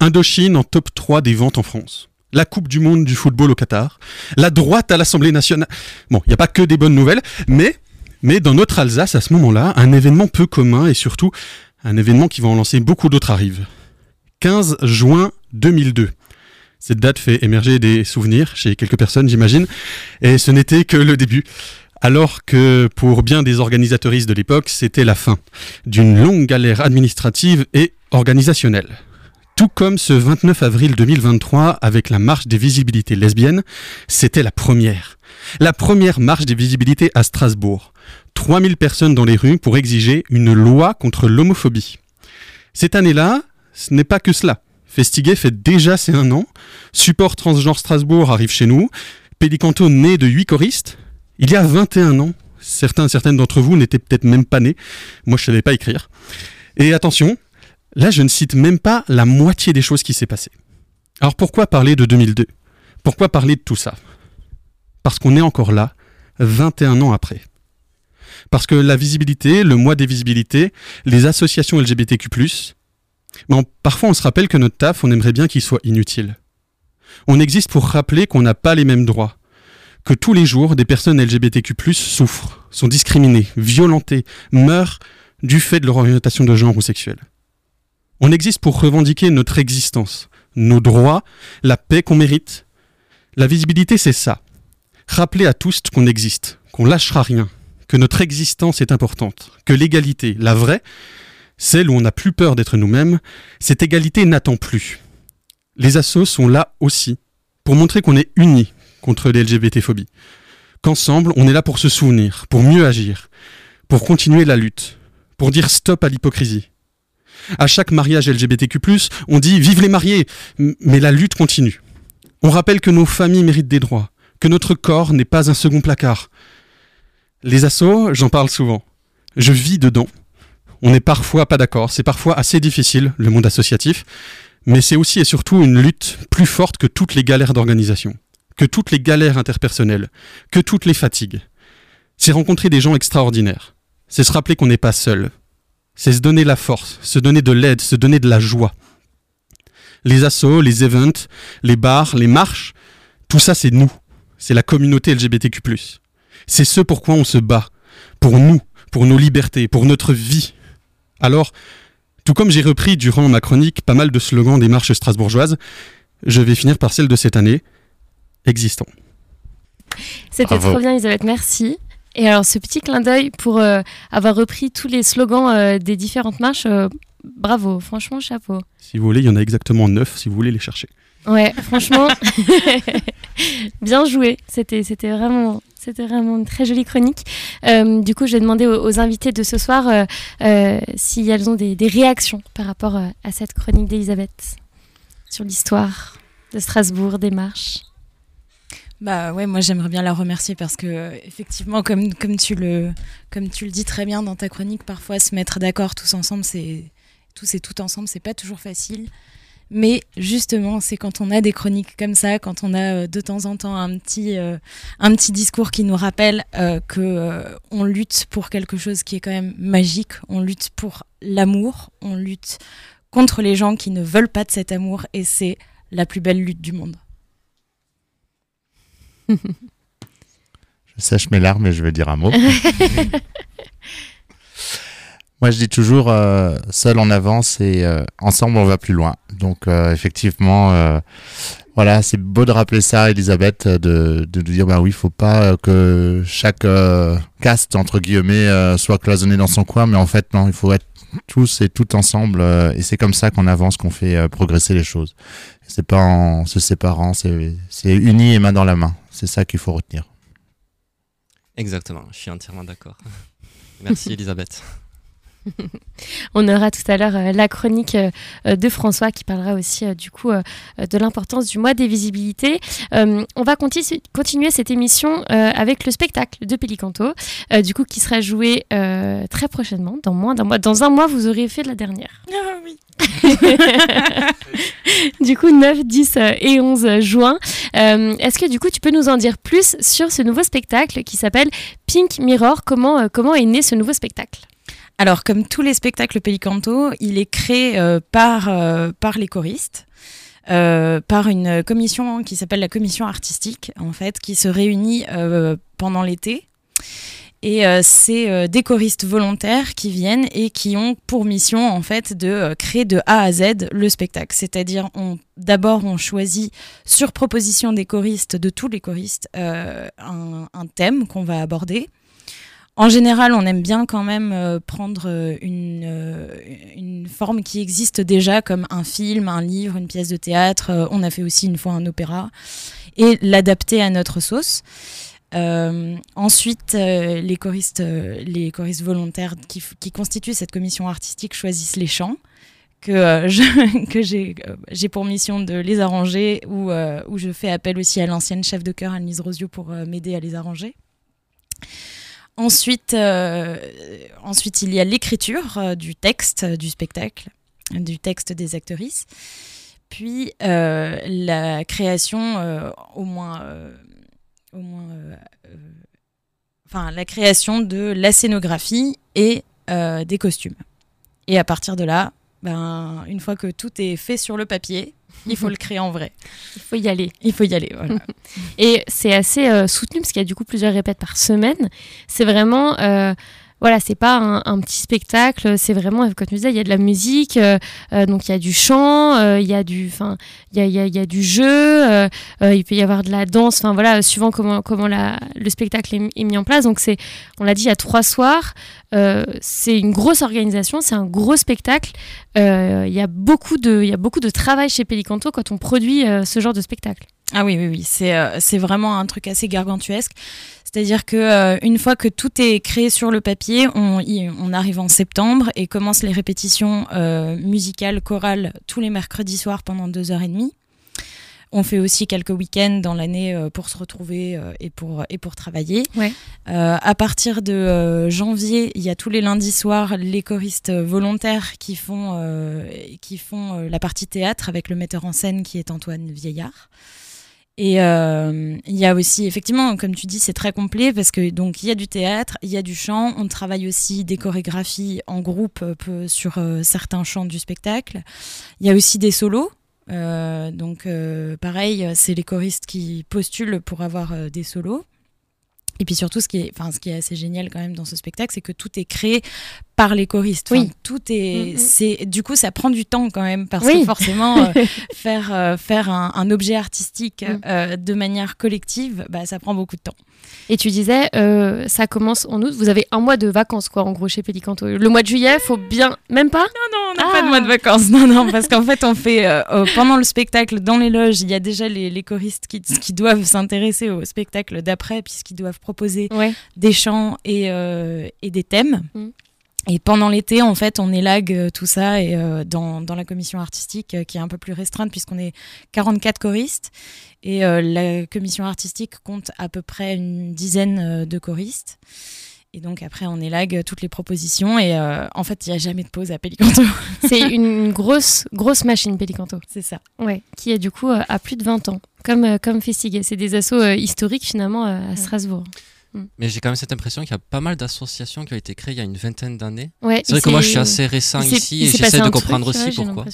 Indochine en top 3 des ventes en France. La Coupe du Monde du football au Qatar. La droite à l'Assemblée nationale. Bon, il n'y a pas que des bonnes nouvelles, mais, mais dans notre Alsace, à ce moment-là, un événement peu commun et surtout un événement qui va en lancer beaucoup d'autres arrive. 15 juin 2002. Cette date fait émerger des souvenirs chez quelques personnes, j'imagine, et ce n'était que le début. Alors que pour bien des organisatoristes de l'époque, c'était la fin d'une longue galère administrative et organisationnelle. Tout comme ce 29 avril 2023 avec la marche des visibilités lesbiennes, c'était la première. La première marche des visibilités à Strasbourg. 3000 personnes dans les rues pour exiger une loi contre l'homophobie. Cette année-là, ce n'est pas que cela. Festiguet fait déjà ses un an. Support Transgenre Strasbourg arrive chez nous. Pélicanto né de 8 choristes. Il y a 21 ans. Certains, certaines d'entre vous n'étaient peut-être même pas nés. Moi, je savais pas écrire. Et attention, là, je ne cite même pas la moitié des choses qui s'est passées. Alors pourquoi parler de 2002 Pourquoi parler de tout ça? Parce qu'on est encore là, 21 ans après. Parce que la visibilité, le mois des visibilités, les associations LGBTQ+, parfois on se rappelle que notre taf, on aimerait bien qu'il soit inutile. On existe pour rappeler qu'on n'a pas les mêmes droits, que tous les jours, des personnes LGBTQ+, souffrent, sont discriminées, violentées, meurent du fait de leur orientation de genre ou sexuelle. On existe pour revendiquer notre existence, nos droits, la paix qu'on mérite. La visibilité, c'est ça. Rappeler à tous qu'on existe, qu'on lâchera rien, que notre existence est importante, que l'égalité, la vraie, celle où on n'a plus peur d'être nous-mêmes, cette égalité n'attend plus. Les assos sont là aussi, pour montrer qu'on est unis contre l'LGBT-phobie. Qu'ensemble, on est là pour se souvenir, pour mieux agir, pour continuer la lutte, pour dire stop à l'hypocrisie. À chaque mariage LGBTQ+, on dit vive les mariés, mais la lutte continue. On rappelle que nos familles méritent des droits, que notre corps n'est pas un second placard. Les assos, j'en parle souvent. Je vis dedans. On n'est parfois pas d'accord, c'est parfois assez difficile, le monde associatif, mais c'est aussi et surtout une lutte plus forte que toutes les galères d'organisation, que toutes les galères interpersonnelles, que toutes les fatigues. C'est rencontrer des gens extraordinaires. C'est se rappeler qu'on n'est pas seul. C'est se donner la force, se donner de l'aide, se donner de la joie. Les assos, les events, les bars, les marches, tout ça c'est nous. C'est la communauté LGBTQ+. C'est ce pourquoi on se bat. Pour nous, pour nos libertés, pour notre vie. Alors, tout comme j'ai repris durant ma chronique pas mal de slogans des marches strasbourgeoises, je vais finir par celle de cette année, existant. C'était trop bien, Elisabeth, merci. Et alors, ce petit clin d'œil pour euh, avoir repris tous les slogans euh, des différentes marches, euh, bravo, franchement, chapeau. Si vous voulez, il y en a exactement neuf si vous voulez les chercher. Ouais, franchement, [LAUGHS] [LAUGHS] bien joué. C'était, c'était vraiment, c'était vraiment une très jolie chronique. Euh, du coup, je vais demander aux, aux invités de ce soir euh, euh, si elles ont des, des réactions par rapport euh, à cette chronique d'Elisabeth sur l'histoire de Strasbourg, des marches. Bah ouais, moi j'aimerais bien la remercier parce que effectivement, comme, comme, tu le, comme tu le dis très bien dans ta chronique, parfois se mettre d'accord tous ensemble, c'est tous et tout ensemble, c'est pas toujours facile. Mais justement, c'est quand on a des chroniques comme ça, quand on a euh, de temps en temps un petit, euh, un petit discours qui nous rappelle euh, que euh, on lutte pour quelque chose qui est quand même magique, on lutte pour l'amour, on lutte contre les gens qui ne veulent pas de cet amour, et c'est la plus belle lutte du monde. [LAUGHS] Je sèche mes larmes et je vais dire un mot. [LAUGHS] Moi, je dis toujours, euh, seul on avance et euh, ensemble on va plus loin. Donc, euh, effectivement, Voilà, c'est beau de rappeler ça, Elisabeth, de, de dire bah oui, faut pas que chaque caste entre guillemets soit cloisonné dans son coin, mais en fait non, il faut être tous et tout ensemble, et c'est comme ça qu'on avance, qu'on fait progresser les choses. C'est pas en se séparant, c'est unis et main dans la main. C'est ça qu'il faut retenir. Exactement, je suis entièrement d'accord. [LAUGHS] Merci Elisabeth. [LAUGHS] On aura tout à l'heure euh, la chronique euh, euh, de François qui parlera aussi du coup de l'importance du mois des visibilités. On va conti- continuer cette émission avec le spectacle de Pélicanto, euh, du coup qui sera joué très prochainement, dans moins d'un mois. Dans un mois, vous aurez fait la dernière. Ah oui. [LAUGHS] du coup, 9, 10 euh, et 11 juin. Est-ce que du coup, tu peux nous en dire plus sur ce nouveau spectacle qui s'appelle Pink Mirror? Comment, comment est né ce nouveau spectacle? Alors, comme tous les spectacles Pélicanto, il est créé euh, par, euh, par les choristes. euh, par une commission qui s'appelle la commission artistique, en fait, qui se réunit pendant l'été. Et c'est des choristes volontaires qui viennent et qui ont pour mission, en fait, de créer de A à Z le spectacle. C'est-à-dire, d'abord, on choisit, sur proposition des choristes, de tous les choristes, un thème qu'on va aborder. En général, on aime bien quand même euh, prendre euh, une, euh, une forme qui existe déjà, comme un film, un livre, une pièce de théâtre. On a fait aussi une fois un opéra, et l'adapter à notre sauce. Ensuite, les, choristes, les choristes volontaires qui, constituent cette commission artistique choisissent les chants que, [LAUGHS] j'ai pour mission de les arranger ou je fais appel aussi à l'ancienne chef de chœur Anne-Lise Rosio pour m'aider à les arranger. Ensuite, euh, ensuite, il y a l'écriture euh, du texte euh, du spectacle, du texte des actrices. Puis la création, au moins, au moins enfin, la création de la scénographie et des costumes. Et à partir de là, ben, une fois que tout est fait sur le papier, il faut le créer en vrai. Il faut y aller. Il faut y aller, voilà. [LAUGHS] Et c'est assez euh, soutenu parce qu'il y a du coup plusieurs répètes par semaine. C'est vraiment. euh, voilà, c'est pas un, petit spectacle, c'est vraiment, comme tu disais, il y a de la musique, euh, euh, donc il y a du chant, euh, il y a du, enfin, il y a, il y a- il y a du jeu, euh, euh, il peut y avoir de la danse, enfin voilà, suivant comment, comment la, le spectacle est, mis en place. Donc c'est, on l'a dit, il y a trois soirs, euh, c'est une grosse organisation, c'est un gros spectacle. Euh, Il y a beaucoup de, il y a beaucoup de travail chez Pélicanto quand on produit euh, ce genre de spectacle. Ah oui, oui, oui, c'est euh, c'est vraiment un truc assez gargantuesque. C'est-à-dire que euh, une fois que tout est créé sur le papier, on, y- on arrive en septembre et commence les répétitions euh, musicales, chorales tous les mercredis soirs pendant deux heures et demie. On fait aussi quelques week-ends dans l'année pour se retrouver et, pour, et pour travailler. Ouais. Euh, à partir de janvier, il y a tous les lundis soirs les choristes volontaires qui font, qui font la partie théâtre avec le metteur en scène qui est Antoine Vieillard. Et euh, il y a aussi, effectivement, comme tu dis, c'est très complet parce que donc il y a du théâtre, il y a du chant, on travaille aussi des chorégraphies en groupe euh, sur euh, certains chants du spectacle. Il y a aussi des solos. Euh, donc euh, pareil, c'est les choristes qui postulent pour avoir des solos. Et puis surtout, ce qui est, enfin, ce qui est assez génial quand même dans ce spectacle, c'est que tout est créé par les choristes. Enfin, Oui. tout est, Mhm. c'est, du coup, ça prend du temps quand même parce Oui. que forcément, euh, [LAUGHS] faire euh, faire un, un objet artistique Mm. euh, de manière collective, bah, ça prend beaucoup de temps. Et tu disais, euh, ça commence en août. Vous avez un mois de vacances, quoi, en gros, chez Pélicanto. Le mois de juillet, faut bien. Même pas? Non, non, on n'a pas de mois de vacances. Non, non, parce qu'en fait, on fait euh, euh, pendant le spectacle dans les loges, il y a déjà les, les choristes qui, qui doivent s'intéresser au spectacle d'après, puisqu'ils doivent proposer des chants et, euh, et des thèmes. Mm. Et pendant l'été, en fait, on élague tout ça et, euh, dans, dans la commission artistique euh, qui est un peu plus restreinte puisqu'on est 44 choristes. Et euh, la commission artistique compte à peu près une dizaine euh, de choristes. Et donc après, on élague toutes les propositions et euh, en fait, il n'y a jamais de pause à Pélicanto. [LAUGHS] C'est une grosse, grosse machine, Pélicanto. C'est ça. Ouais, qui a du coup euh, a plus de 20 ans, comme, euh, comme Festiguet. C'est des assos euh, historiques finalement euh, à Strasbourg. Mais j'ai quand même cette impression qu'il y a pas mal d'associations qui ont été créées il y a une vingtaine d'années. Ouais, c'est vrai que moi je suis assez récent ici il et j'essaie de comprendre truc, aussi pourquoi.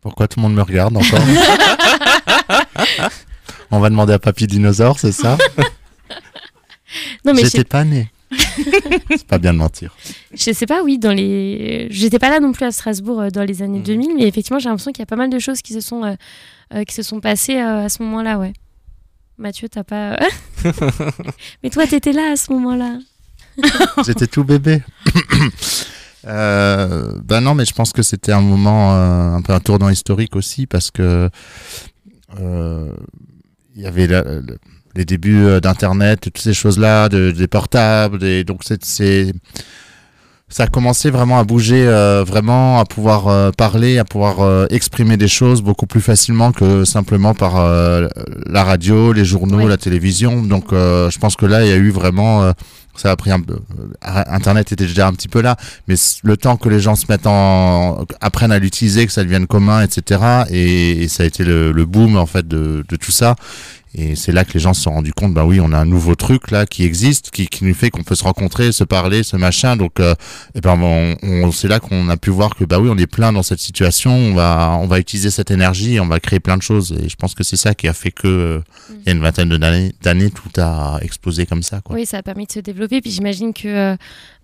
Pourquoi tout le monde me regarde encore? [LAUGHS] [LAUGHS] On va demander à Papy Dinosaure, c'est ça Non, mais je J'étais pas né. [LAUGHS] C'est pas bien de mentir. Je sais pas, oui, dans les. J'étais pas là non plus à Strasbourg euh, dans les années 2000, mais effectivement, j'ai l'impression qu'il y a pas mal de choses qui se sont, euh, euh, qui se sont passées à ce moment-là, ouais. Mathieu, t'as pas. [LAUGHS] mais toi, t'étais là à ce moment-là. J'étais tout bébé. [CLEARS THROAT] Ben non, mais je pense que c'était un moment, un peu un tournant historique aussi, parce que il y avait la- les débuts euh, d'Internet, et toutes ces choses-là, de- des portables, et donc c'est, c'est, ça a commencé vraiment à bouger, euh, vraiment à pouvoir euh, parler, à pouvoir euh, exprimer des choses beaucoup plus facilement que simplement par euh, la radio, les journaux, la télévision. Donc euh, je pense que là, il y a eu vraiment... ça a pris euh, Internet était déjà un petit peu là, mais le temps que les gens se mettent en. apprennent à l'utiliser, que ça devienne commun, etc. Et, et ça a été le, boom, en fait, de tout ça. Et c'est là que les gens se sont rendus compte, bah oui, on a un nouveau truc là qui existe, qui, qui nous fait qu'on peut se rencontrer, se parler, ce machin. Donc, euh, et ben, on, on- c'est là qu'on a pu voir que bah oui, on est plein dans cette situation. On va, on va utiliser cette énergie, on va créer plein de choses. Et je pense que c'est ça qui a fait que euh, il y a une vingtaine d'années, d'années, tout a explosé comme ça. Quoi. Oui, ça a permis de se développer. Puis j'imagine que euh,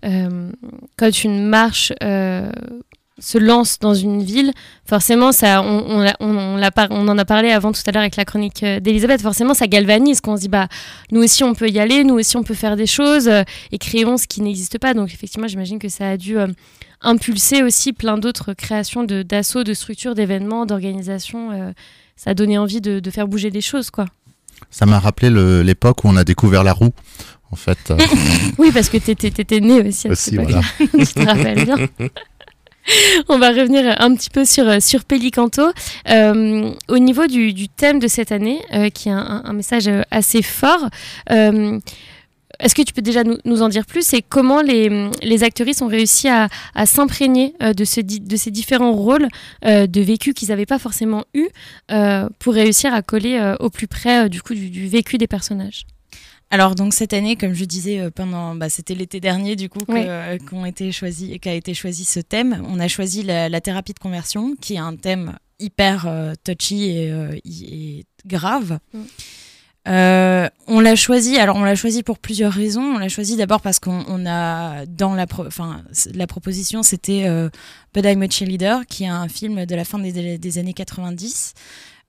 euh, quand une marche euh, se lance dans une ville, forcément, ça, on, on, on, on l'a par- on en a parlé avant tout à l'heure avec la chronique euh, d'Elisabeth, forcément, ça galvanise, qu'on se dit, bah, nous aussi, on peut y aller, nous aussi, on peut faire des choses euh, et créons ce qui n'existe pas. Donc, effectivement, j'imagine que ça a dû euh, impulser aussi plein d'autres créations d'assauts, de, structures, d'événements, d'organisations. euh, ça a donné envie de, de faire bouger les choses, quoi. Ça m'a rappelé l'époque où on a découvert la roue, en fait. [LAUGHS] Oui, parce que t'étais étais né aussi à cette époque. voilà. Je [LAUGHS] te rappelle bien. [LAUGHS] [LAUGHS] On va revenir un petit peu sur, euh, sur Pelicanto. Euh, au niveau du, thème de cette année, euh, qui est un, message assez fort, est-ce que tu peux déjà nous, en dire plus et comment les, les actrices ont réussi à, s'imprégner de, ces différents rôles de vécu qu'ils n'avaient pas forcément eu pour réussir à coller au plus près du, coup, du vécu des personnages? Alors donc cette année, comme je disais euh, pendant, bah, c'était l'été dernier du coup Ouais. euh, été choisi, qu'a été choisi ce thème. On a choisi la, la thérapie de conversion, qui est un thème hyper euh, touchy et, euh, grave. Mm. Euh, on l'a choisi. Alors on l'a choisi pour plusieurs raisons. On l'a choisi d'abord parce qu'on on a dans la, pro- proposition c'était But I'm a Cheerleader, qui est un film de la fin des, des années 90.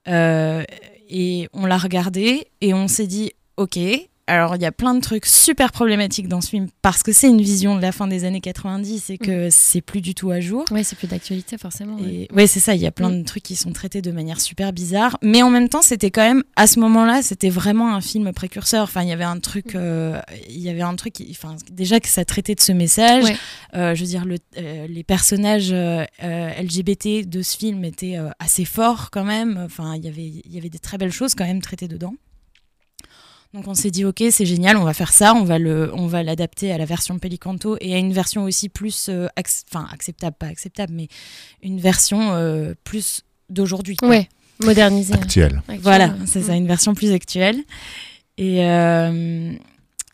Euh, et on l'a regardé et on s'est dit, ok, alors il y a plein de trucs super problématiques dans ce film parce que c'est une vision de la fin des années 90 et que c'est plus du tout à jour. Oui, c'est plus d'actualité forcément. ouais, c'est ça, il y a plein de trucs qui sont traités de manière super bizarre. Mais en même temps, c'était quand même, à ce moment-là, c'était vraiment un film précurseur. Enfin, il y avait un truc, euh, il y avait un truc, qui- enfin, déjà que ça traitait de ce message. Ouais. Euh, je veux dire, le, euh, les personnages LGBT de ce film étaient assez forts quand même. Enfin, il y avait, il y avait des très belles choses quand même traitées dedans. Donc on s'est dit ok c'est génial on va faire ça on va le on va l'adapter à la version Pelicanto et à une version aussi plus euh, ac- enfin acceptable pas acceptable mais une version euh, plus d'aujourd'hui. Ouais, modernisée. Actuelle. Voilà c'est ça une version plus actuelle et euh,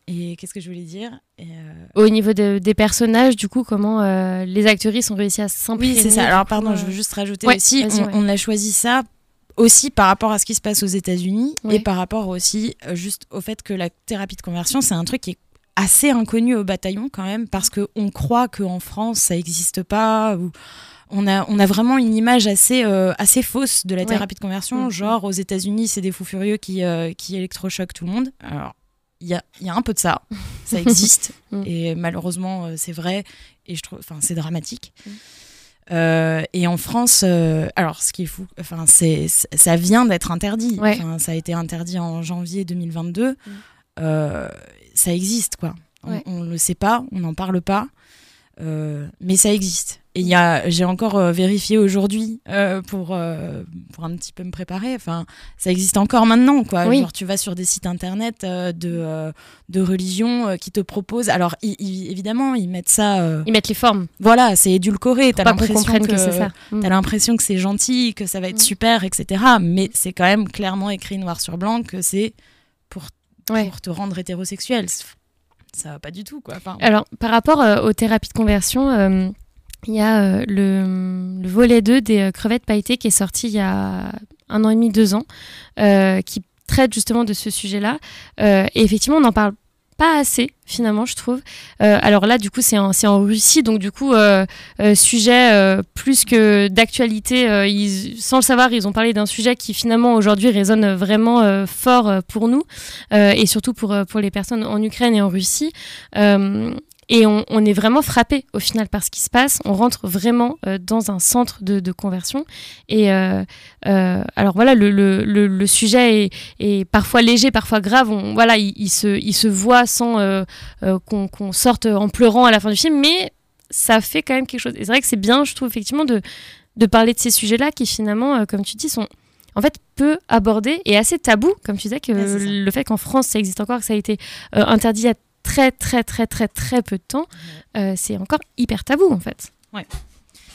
et qu'est-ce que je voulais dire? Et, euh, Au niveau de- des personnages, du coup, comment euh, les actrices ont réussi à s'imprégner Oui, c'est ça. Alors, pardon, je veux juste rajouter ouais, aussi, vas-y, on, ouais. on a choisi ça aussi par rapport à ce qui se passe aux États-Unis Ouais. et par rapport aussi euh, juste au fait que la thérapie de conversion, c'est un truc qui est assez inconnu au bataillon quand même parce que on croit qu'en France ça n'existe pas ou on a, on a vraiment une image assez, euh, assez fausse de la Ouais. thérapie de conversion. Mhm. Genre, aux États-Unis, c'est des fous furieux qui, euh, qui électrochoquent tout le monde. Alors, il y a, y a un peu de ça. Ça [LAUGHS] existe. Mhm. et malheureusement, euh, c'est vrai. Et je trouve, enfin, c'est dramatique. Euh, et en France, euh, alors ce qui est fou, enfin, c'est, ça vient d'être interdit. Ouais. Enfin, ça a été interdit en janvier 2022. Euh, ça existe, quoi. On- Ouais. On le sait pas, on n'en parle pas, mais ça existe. Et y a, j'ai encore euh, vérifié aujourd'hui euh, pour, euh, pour un petit peu me préparer. Enfin, ça existe encore maintenant, quoi. Oui. Genre, tu vas sur des sites internet de, de religion qui te proposent. Alors, évidemment, ils mettent ça. Ils mettent les formes. Voilà, c'est édulcoré. T'as qu'on l'impression que, que c'est ça. Mm. T'as l'impression que c'est gentil, que ça va être super, etc. Mais c'est quand même clairement écrit noir sur blanc que c'est pour, pour te rendre hétérosexuel. Ça va pas du tout, quoi. Enfin, Alors, par rapport aux thérapies de conversion, il y a euh, le, le volet 2 des euh, crevettes pailletées qui est sorti il y a un an et demi, deux ans, euh, qui traite justement de ce sujet-là. Euh, et effectivement, on en parle pas assez finalement, je trouve. Euh, alors là, du coup, c'est en, en Russie, donc du coup, euh, sujet plus que d'actualité. sans le savoir, ils ont parlé d'un sujet qui finalement aujourd'hui résonne vraiment fort pour nous et surtout pour, pour les personnes en Ukraine et en Russie. Et on, on est vraiment frappé au final par ce qui se passe. On rentre vraiment euh, dans un centre de, de conversion. Et euh, euh, alors voilà, le, le, le, le sujet est, est parfois léger, parfois grave. On, voilà, il, il se, il se voit sans qu'on sorte en pleurant à la fin du film, mais ça fait quand même quelque chose. Et c'est vrai que c'est bien, je trouve effectivement, de, de parler de ces sujets-là qui finalement, comme tu dis, sont en fait peu abordés et assez tabous, comme tu disais, que Ouais, le fait qu'en France ça existe encore, que ça a été euh, interdit il y a très très très très très peu de temps, euh, c'est encore hyper tabou en fait. Ouais.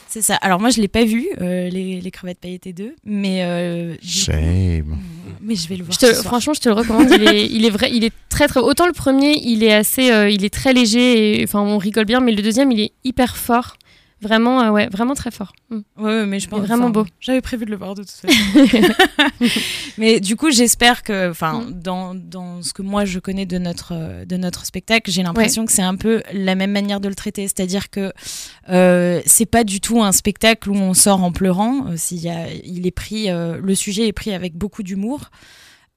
C'est ça. Alors moi, je l'ai pas vu, euh, les, les crevettes pailletées 2, mais... euh, Shame. Mais je vais le voir Je te- ce soir. franchement, je te le recommande. il, est, il est vrai, il est très très. Autant le premier, il est assez, euh, il est très léger. Et, enfin, on rigole bien, mais le deuxième, il est hyper fort. Vraiment, euh, ouais, vraiment très fort. Mm. Ouais, mais je pense vraiment beau. J'avais prévu de le voir de toute façon. [LAUGHS] mais du coup, j'espère que, enfin, Mm. dans, dans ce que moi je connais de notre euh, de notre spectacle, j'ai l'impression que c'est un peu la même manière de le traiter, c'est-à-dire que euh, c'est pas du tout un spectacle où on sort en pleurant. euh, s'il y a, il est pris, le sujet est pris avec beaucoup d'humour,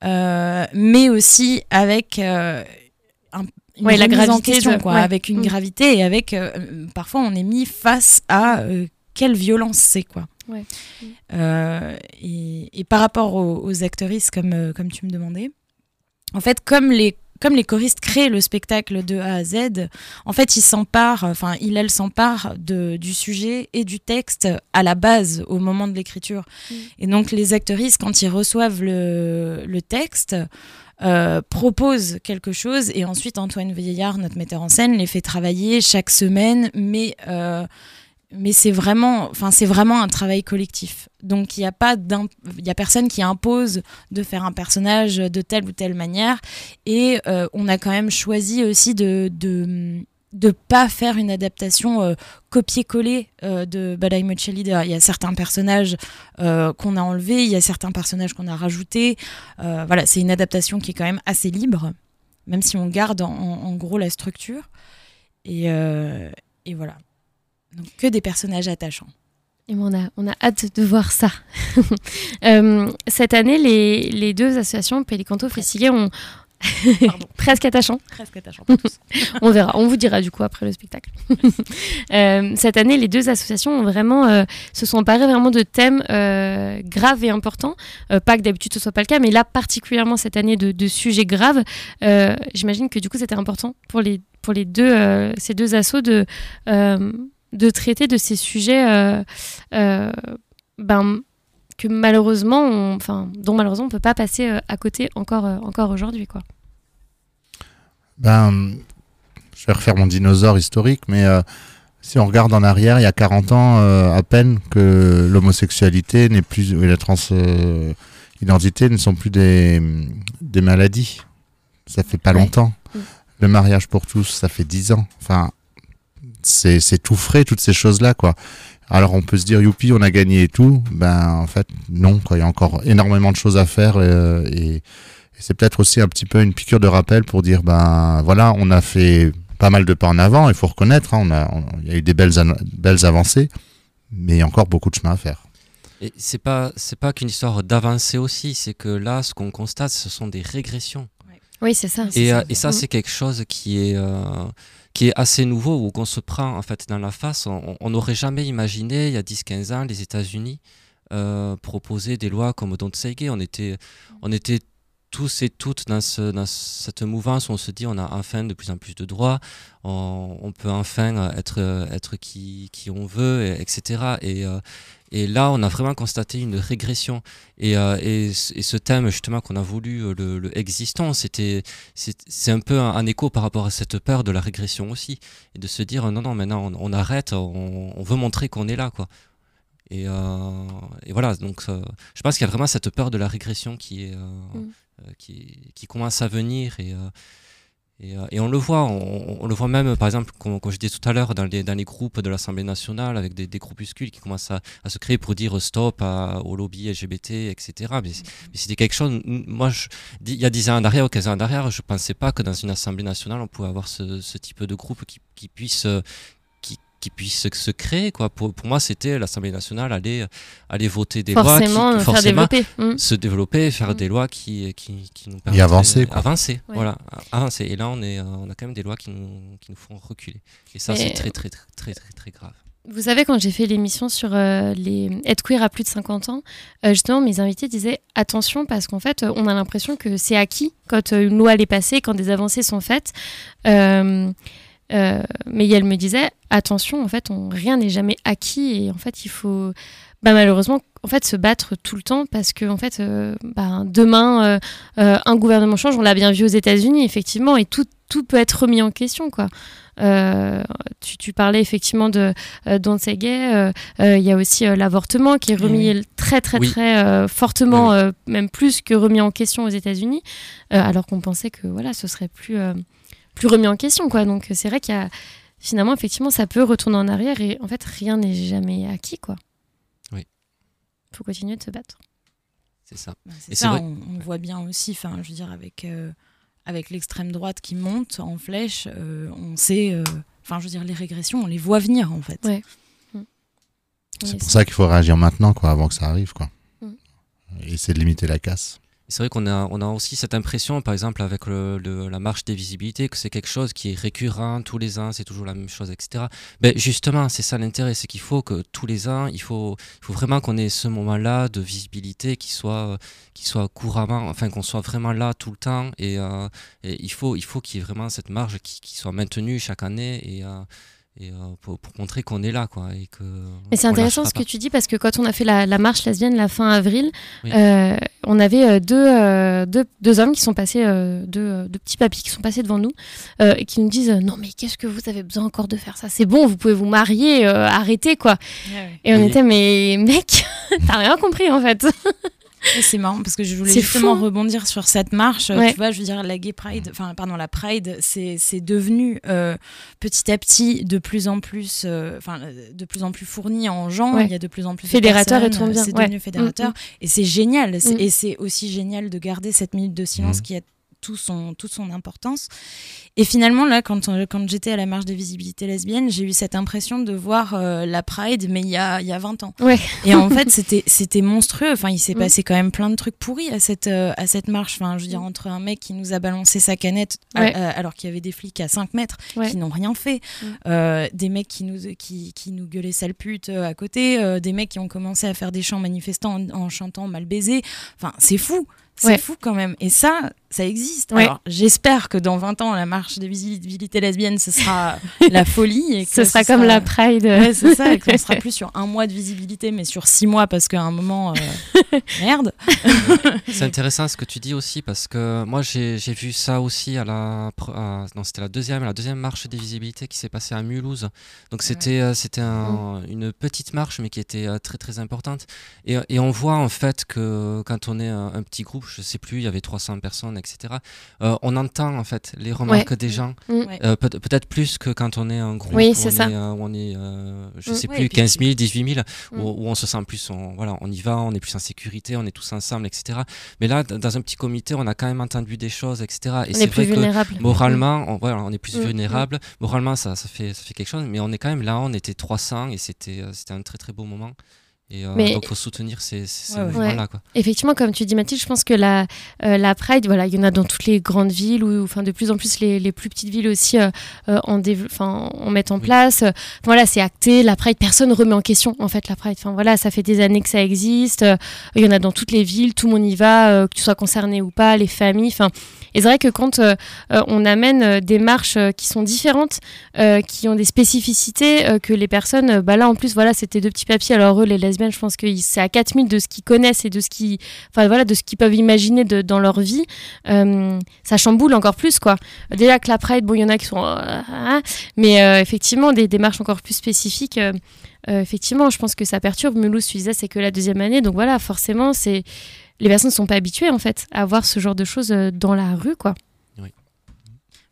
mais aussi avec une Ouais, la en gravité question, de- quoi, ouais. avec une Mm. gravité et avec euh, parfois on est mis face à euh, quelle violence c'est quoi. Ouais. Euh, et, et par rapport aux, aux actrices, comme, comme tu me demandais, en fait, comme les, comme les choristes créent le spectacle de A à Z, en fait, ils s'emparent, enfin, il, elle s'empare du sujet et du texte à la base, au moment de l'écriture. Et donc, les actrices, quand ils reçoivent le, le texte, euh, proposent quelque chose et ensuite Antoine Vieillard, notre metteur en scène, les fait travailler chaque semaine, mais euh, mais c'est vraiment, enfin c'est vraiment un travail collectif. Donc il n'y a pas il y a personne qui impose de faire un personnage de telle ou telle manière et euh, on a quand même choisi aussi de de de pas faire une adaptation euh, copier-coller euh, de But I'm a Cheerleader. Il y a certains personnages euh, qu'on a enlevés, il y a certains personnages qu'on a rajoutés. Voilà, c'est une adaptation qui est quand même assez libre, même si on garde en, gros la structure. Et, et voilà. Donc que des personnages attachants. Et on a, on a hâte de voir ça. [LAUGHS] Cette année, les, les deux associations, Pélicanto, Fessiguet, ont [LAUGHS] presque pour tous. [LAUGHS] on verra, on vous dira du coup après le spectacle. [LAUGHS] Euh, cette année, les deux associations ont vraiment, euh, se sont emparées vraiment de thèmes euh, graves et importants. Pas que d'habitude ce soit pas le cas, mais là particulièrement cette année de, de sujets graves. J'imagine que du coup c'était important pour les, pour les deux, ces deux assos de, de traiter de ces sujets. ben, que malheureusement, on- enfin, dont malheureusement on peut pas passer euh, à côté encore, euh, encore aujourd'hui, quoi. Ben, je vais refaire mon dinosaure historique, mais euh, si on regarde en arrière, il y a 40 ans euh, à peine que l'homosexualité n'est plus, et la transidentité ne sont plus des, des maladies. Ça fait pas longtemps. Mm. Le mariage pour tous, ça fait 10 ans. Enfin, c'est c'est tout frais, toutes ces choses-là, quoi. Alors on peut se dire, youpi, on a gagné et tout. Ben, en fait, non, quoi. Il y a encore énormément de choses à faire euh, et, et c'est peut-être aussi un petit peu une piqûre de rappel pour dire, ben voilà, on a fait pas mal de pas en avant, il faut reconnaître, hein, on a, on- il y a eu des belles, belles avancées, mais il y a encore beaucoup de chemin à faire. Et c'est pas c'est pas qu'une histoire d'avancée aussi, c'est que là, ce qu'on constate, ce sont des régressions. Oui, c'est ça. Et, euh, ça. et ça, Mhm. c'est quelque chose qui est, euh, qui est assez nouveau, ou qu'on se prend en fait dans la face. On on n'aurait jamais imaginé, il y a 10-15 ans, les États-Unis euh, proposer des lois comme Don't Say Gay. On était, on était tous et toutes dans, ce, dans cette mouvance où on se dit on a enfin de plus en plus de droits, on, on peut enfin euh, être, euh, être qui, qui on veut, et- etc. Et, et là, on a vraiment constaté une régression. Et, euh, et, ce- et ce thème, justement, qu'on a voulu, euh, le, le existant, c'était, c'est un peu un, un écho par rapport à cette peur de la régression aussi. Et de se dire, non, non, maintenant, on, on arrête, on, on veut montrer qu'on est là, quoi. Et, euh, et voilà, donc euh, je pense qu'il y a vraiment cette peur de la régression qui, est, Mm. qui, qui commence à venir. Et, Et, euh, et on le voit, on, on le voit même, par exemple, comme, comme je disais tout à l'heure, dans les, dans les groupes de l'Assemblée nationale, avec des, des groupuscules qui commencent à, à se créer pour dire stop à- au lobby LGBT, etc. Mais, c'est- mais c'était quelque chose, moi, je- il y a 10 ans en arrière ou 15 ans en arrière, je ne pensais pas que dans une Assemblée nationale, on pouvait avoir ce, ce type de groupe qui, qui puisse... qui, puisse se- créer quoi pour, pour moi c'était l'Assemblée nationale aller aller voter des lois qui, Forcément, faire forcément développer. Mm. se développer faire des lois qui qui, qui nous permettent avancer, quoi. avancer Ouais. voilà avancer et là on est euh, on a quand même des lois qui nous qui nous font reculer et ça c'est très très très très très très grave Vous savez, quand j'ai fait l'émission sur euh, les être queer à plus de 50 ans, euh, justement, mes invités disaient attention parce qu'en fait, on a l'impression que c'est acquis quand une loi est passée, quand des avancées sont faites. Euh, euh, mais elle me disait attention, en fait, on, rien n'est jamais acquis et en fait, il faut bah, malheureusement en fait se battre tout le temps parce que en fait, euh, bah, demain, euh, un gouvernement change. On l'a bien vu aux États-Unis, effectivement, et tout tout peut être remis en question, quoi. Tu, tu parlais effectivement de euh, Il y a aussi l'avortement qui est remis oui. très très Oui. très fortement, Oui, même plus que remis en question aux États-Unis, alors qu'on pensait que voilà, ce serait plus plus remis en question, quoi. Donc c'est vrai qu'il y a finalement effectivement ça peut retourner en arrière et en fait rien n'est jamais acquis, quoi. Oui. Faut continuer de se battre. c'est ça Bah, c'est Et ça, vrai- on, on voit bien aussi, enfin, je veux dire, avec, euh, avec l'extrême droite qui monte en flèche, euh, on sait, euh, enfin, je veux dire, les régressions, on les voit venir en fait. Ouais. C'est pour ça qu'il faut réagir maintenant, quoi, avant que ça arrive, quoi. Mm. Et essayer de limiter la casse. C'est vrai qu'on a, on a aussi cette impression, par exemple, avec le, le- la marche des visibilités, que c'est quelque chose qui est récurrent tous les ans, c'est toujours la même chose, etc. Ben justement, c'est ça l'intérêt, c'est qu'il faut que tous les ans, il faut, il faut vraiment qu'on ait ce moment-là de visibilité qui soit, qui soit couramment, enfin qu'on soit vraiment là tout le temps. Et, euh, il faut, il faut qu'il y ait vraiment cette marge qui, qui soit maintenue chaque année et, euh, et euh, pour, pour montrer qu'on est là, quoi. Et que Mais c'est intéressant ce que tu dis parce que quand on a fait la, la marche lesbienne la fin avril, Oui. euh, on avait euh, deux, euh, deux, deux hommes qui sont passés, euh, deux, deux petits papis qui sont passés devant nous euh, et qui nous disent non mais qu'est-ce que vous avez besoin encore de faire ça? C'est bon, vous pouvez vous marier, euh, arrêtez quoi. Et on Oui. était mais mec, [LAUGHS] t'as rien compris en fait. [LAUGHS] C'est marrant parce que je voulais justement fou. rebondir sur cette marche. Ouais. Tu vois, je veux dire, la Gay Pride, enfin, pardon, la Pride, c'est c'est devenu euh, petit à petit de plus en plus, euh, enfin, euh, de plus en plus fourni en gens. Ouais. Il y a de plus en plus Fédérateur de et tout bien, C'est ouais. devenu fédérateur. Mm, Et c'est génial. Mm. Et c'est aussi génial de garder cette minute de silence qui a tout son, toute son importance. Et finalement, là, quand, on- quand j'étais à la marche des visibilités lesbiennes, j'ai eu cette impression de voir euh, la Pride, mais il y a, y a 20 ans. Ouais. Et en fait, c'était monstrueux. Enfin, il s'est [LAUGHS] Mm. passé quand même plein de trucs pourris à cette, euh, à cette marche. Enfin, je veux dire, entre un mec qui nous a balancé sa canette à- Ouais. à- alors qu'il y avait des flics à 5 mètres Ouais. qui n'ont rien fait, Mm. euh, des mecs qui nous, qui, qui nous gueulaient sale pute euh, à côté, euh, des mecs qui ont commencé à faire des chants manifestants en, en chantant mal baisé. Enfin, c'est fou. C'est Ouais. fou quand même. Et ça, ça existe. Ouais. Alors, j'espère que dans 20 ans, la marche des visibilités lesbiennes, ce sera [LAUGHS] la folie. Et que Ce sera comme la Pride. Ouais, c'est ça. Et [LAUGHS] qu'on sera plus sur un mois de visibilité, mais sur six mois, parce qu'à un moment, euh, [LAUGHS] merde. C'est intéressant ce que tu dis aussi parce que moi j'ai j'ai vu ça aussi à la à- non c'était la deuxième la deuxième marche des visibilités qui s'est passée à Mulhouse donc c'était euh, c'était un- une petite marche mais qui était euh, très très importante et, et on voit en fait que quand on est un, un petit groupe je sais plus il y avait 300 personnes etc euh, on entend en fait les remarques Ouais. des gens Mm. Ouais. euh, peut- peut-être plus que quand on est un groupe Oui, où c'est on ça. est, euh, où on est euh, je Mm. sais Ouais, plus puis 15 000 18 000 Mm. où, où on se sent plus on, voilà on y va on est plus en sécurité on est tous ensemble etc mais là dans un petit comité on a quand même entendu des choses etc et c'est vrai vulnérable. que moralement on, voilà, on est plus Mm, mm. vulnérable moralement ça, ça fait ça fait quelque chose mais on est quand même là on était 300 et c'était euh, c'était un très très beau moment et euh, Mais- donc faut soutenir ces, ces, ces Ouais, ouais. mouvements là Ouais. quoi Effectivement, comme tu dis Mathilde, je pense que la, euh, la Pride, voilà, il y en a dans toutes les grandes villes ou enfin de plus en plus les, les plus petites villes aussi euh, euh, en, en mettent en place. Euh, voilà, c'est acté. La Pride, personne remet en question en fait la Pride. Enfin voilà, ça fait des années que ça existe. Euh, Il y en a dans toutes les villes, tout le monde y va, euh, que tu sois concerné ou pas, les familles. Enfin, et c'est vrai que quand euh, euh, on amène des marches euh, qui sont différentes, euh, qui ont des spécificités, euh, que les personnes, bah là en plus, voilà, c'était deux petits papiers. Alors eux, les lesbiennes, je pense que c'est à 4000 de ce qu'ils connaissent et de ce qu'ils, voilà, de ce peuvent imaginer dans leur vie. Euh, ça chamboule encore plus, quoi. Déjà que la Pride, bon, il y en a qui sont, euh, ah, mais euh, effectivement, des démarches encore plus spécifiques. effectivement, je pense que ça perturbe. Mulhouse, tu disais, c'est que la deuxième année, donc voilà, forcément, c'est les personnes ne sont pas habituées en fait à voir ce genre de choses dans la rue, quoi.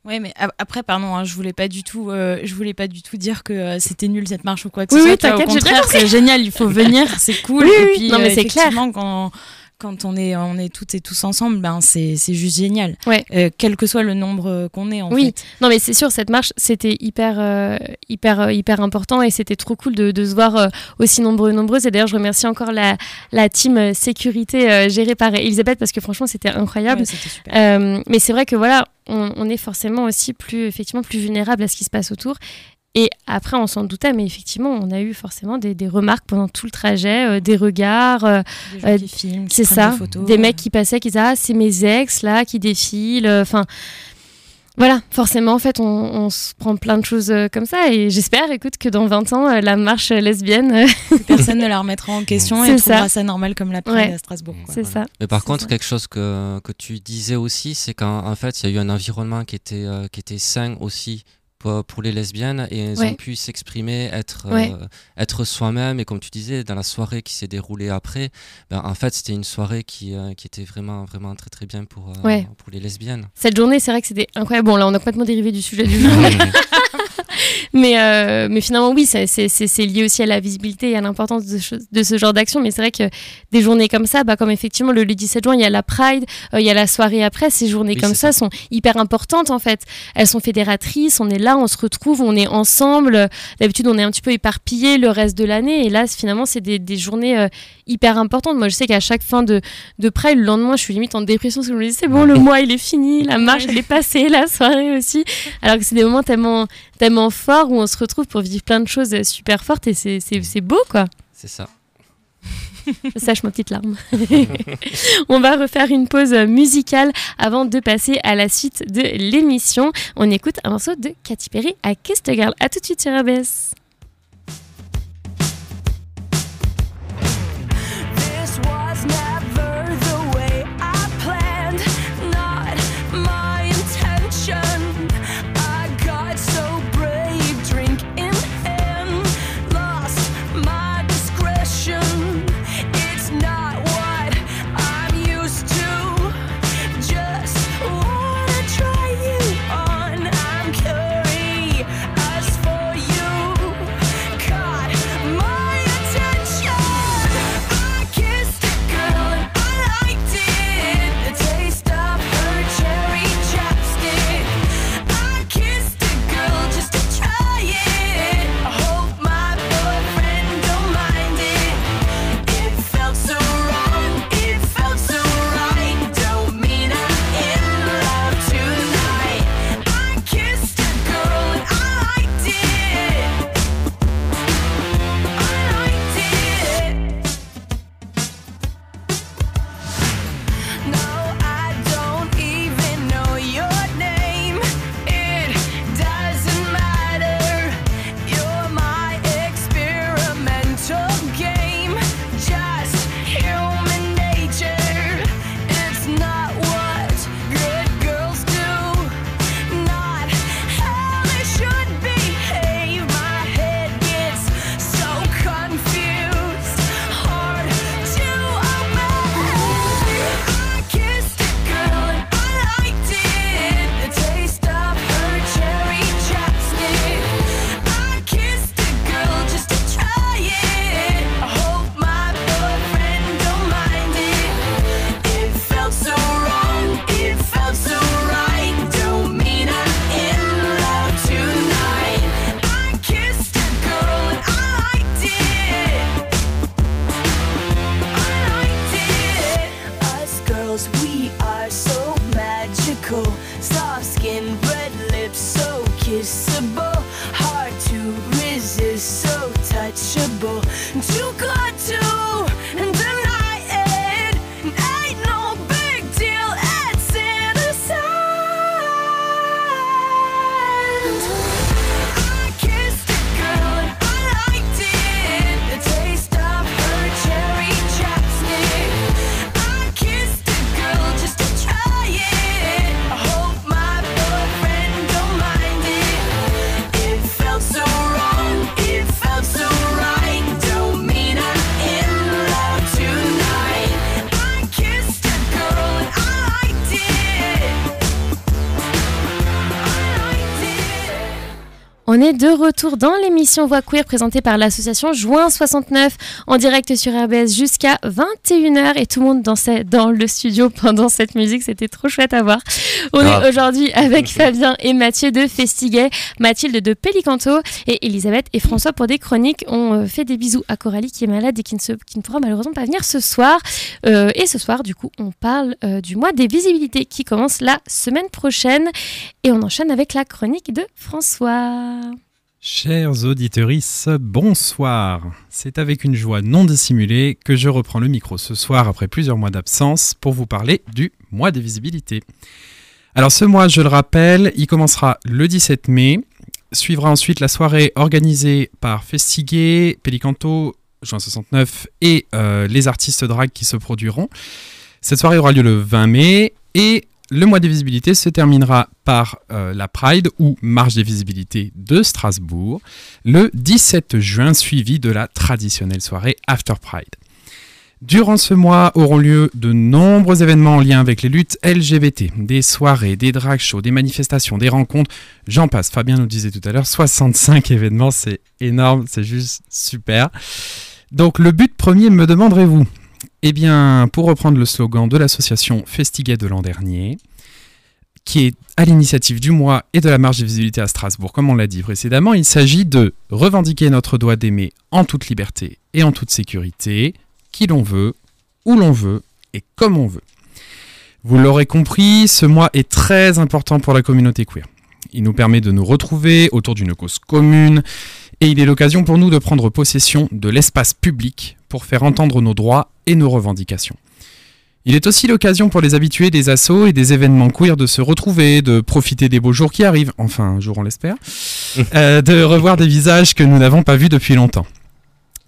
Ouais, mais ap- après, pardon, hein, je voulais pas du tout, euh, je voulais pas du tout dire que euh, c'était nul cette marche ou quoi que Oui, ce oui, soit. Au t'inquiète, c'est génial, il faut venir, c'est [LAUGHS] cool. Oui, et oui, puis, non, mais euh, c'est clair. quand quand on est on est toutes et tous ensemble, ben c'est juste génial. Ouais. Euh, quel que soit le nombre euh, qu'on est en oui, fait. non mais c'est sûr, cette marche, c'était hyper, euh, hyper, hyper important et c'était trop cool de, de se voir euh, aussi nombreux, nombreuses. Et d'ailleurs, je remercie encore la, la team sécurité gérée par Elisabeth parce que franchement, c'était incroyable. Ouais, super. Mais c'est vrai que voilà, on, on est forcément aussi plus, effectivement, plus vulnérable à ce qui se passe autour. Et après, on s'en doutait, mais effectivement, on a eu forcément des, des remarques pendant tout le trajet, euh, des regards. euh, Des gens euh, qui filment, qui c'est prennent ça. des photos, des ouais. mecs qui passaient, qui disaient Ah, c'est mes ex là qui défilent. euh, Enfin. Voilà, forcément, en fait, on, on se prend plein de choses euh, comme ça. Et j'espère, écoute, que dans 20 ans, euh, la marche lesbienne. euh, Personne ne la remettra en question et C'est trouvera ça. ça normal comme la Ouais. à Strasbourg. quoi. C'est ça. Mais par c'est contre, ça. quelque chose que, que tu disais aussi, c'est qu'en en fait, il y a eu un environnement qui était, euh, qui était sain aussi pour, pour les lesbiennes et elles Ouais. ont pu s'exprimer, être, Ouais. euh, être soi-même. Et comme tu disais, dans la soirée qui s'est déroulée après, ben, en fait, c'était une soirée qui, euh, qui était vraiment, vraiment très très bien pour, euh, Ouais. pour les lesbiennes. Cette journée, c'est vrai que c'était incroyable. Bon, là, on a complètement dérivé du sujet du jour. [LAUGHS] mais, euh, mais finalement, oui, c'est c'est- c'est lié aussi à la visibilité et à l'importance de, de ce genre d'action. Mais c'est vrai que des journées comme ça, bah, comme effectivement le, le 17 juin, il y a la Pride, euh, il y a la soirée après, ces journées Oui, comme ça, sont hyper importantes en fait. Elles sont fédératrices, on est là, on se retrouve, on est ensemble. D'habitude, on est un petit peu éparpillé le reste de l'année. Et là, finalement, c'est des, des journées euh, hyper importantes. Moi, je sais qu'à chaque fin de, de Pride, le lendemain, je suis limite en dépression parce que je me dis, c'est bon, le mois, il est fini, la marche, elle est passée, la soirée aussi. Alors que c'est des moments tellement, tellement forts où on se retrouve pour vivre plein de choses super fortes et c'est- beau, quoi. C'est ça. Je sèche ma petite larme. [LAUGHS] on va refaire une pause musicale avant de passer à la suite de l'émission. On écoute un morceau de Katy Perry à Kiss the Girl. À tout de suite sur RBS. On est de retour dans l'émission Voix Queer présentée par l'association Juin 69 en direct sur RBS jusqu'à 21h et tout le monde dansait dans le studio pendant cette musique, c'était trop chouette à voir. On Grave. est aujourd'hui avec Fabien et Mathieu de Festiguet, Mathilde de Pélicanto et Elisabeth et François pour des chroniques. On euh, fait des bisous à Coralie qui est malade et qui ne, se- qui ne pourra malheureusement pas venir ce soir. Euh, et ce soir, du coup, on parle euh, du mois des visibilités qui commence la semaine prochaine et on enchaîne avec la chronique de François. Chers auditorices, bonsoir. C'est avec une joie non dissimulée que je reprends le micro ce soir après plusieurs mois d'absence pour vous parler du mois des visibilités. Alors ce mois, je le rappelle, il commencera le 17 mai, suivra ensuite la soirée organisée par Festiguet, Pélicanto, Juin 69 et euh, les artistes drag qui se produiront. Cette soirée aura lieu le 20 mai et le mois des visibilités se terminera par euh, la Pride ou Marche des visibilités de Strasbourg le 17 juin suivi de la traditionnelle soirée After Pride. Durant ce mois auront lieu de nombreux événements en lien avec les luttes LGBT, des soirées, des drag shows, des manifestations, des rencontres, j'en passe. Fabien nous disait tout à l'heure, 65 événements, c'est énorme, c'est juste super. Donc le but premier, me demanderez-vous? Eh bien, pour reprendre le slogan de l'association Festiguet de l'an dernier, qui est à l'initiative du mois et de la marche de visibilité à Strasbourg, comme on l'a dit précédemment, il s'agit de revendiquer notre droit d'aimer en toute liberté et en toute sécurité, qui l'on veut, où l'on veut et comme on veut. Vous l'aurez compris, ce mois est très important pour la communauté queer. Il nous permet de nous retrouver autour d'une cause commune et il est l'occasion pour nous de prendre possession de l'espace public pour faire entendre nos droits et nos revendications. Il est aussi l'occasion pour les habitués des assauts et des événements queer de se retrouver, de profiter des beaux jours qui arrivent, enfin un jour on l'espère, [LAUGHS] euh, de revoir des visages que nous n'avons pas vus depuis longtemps.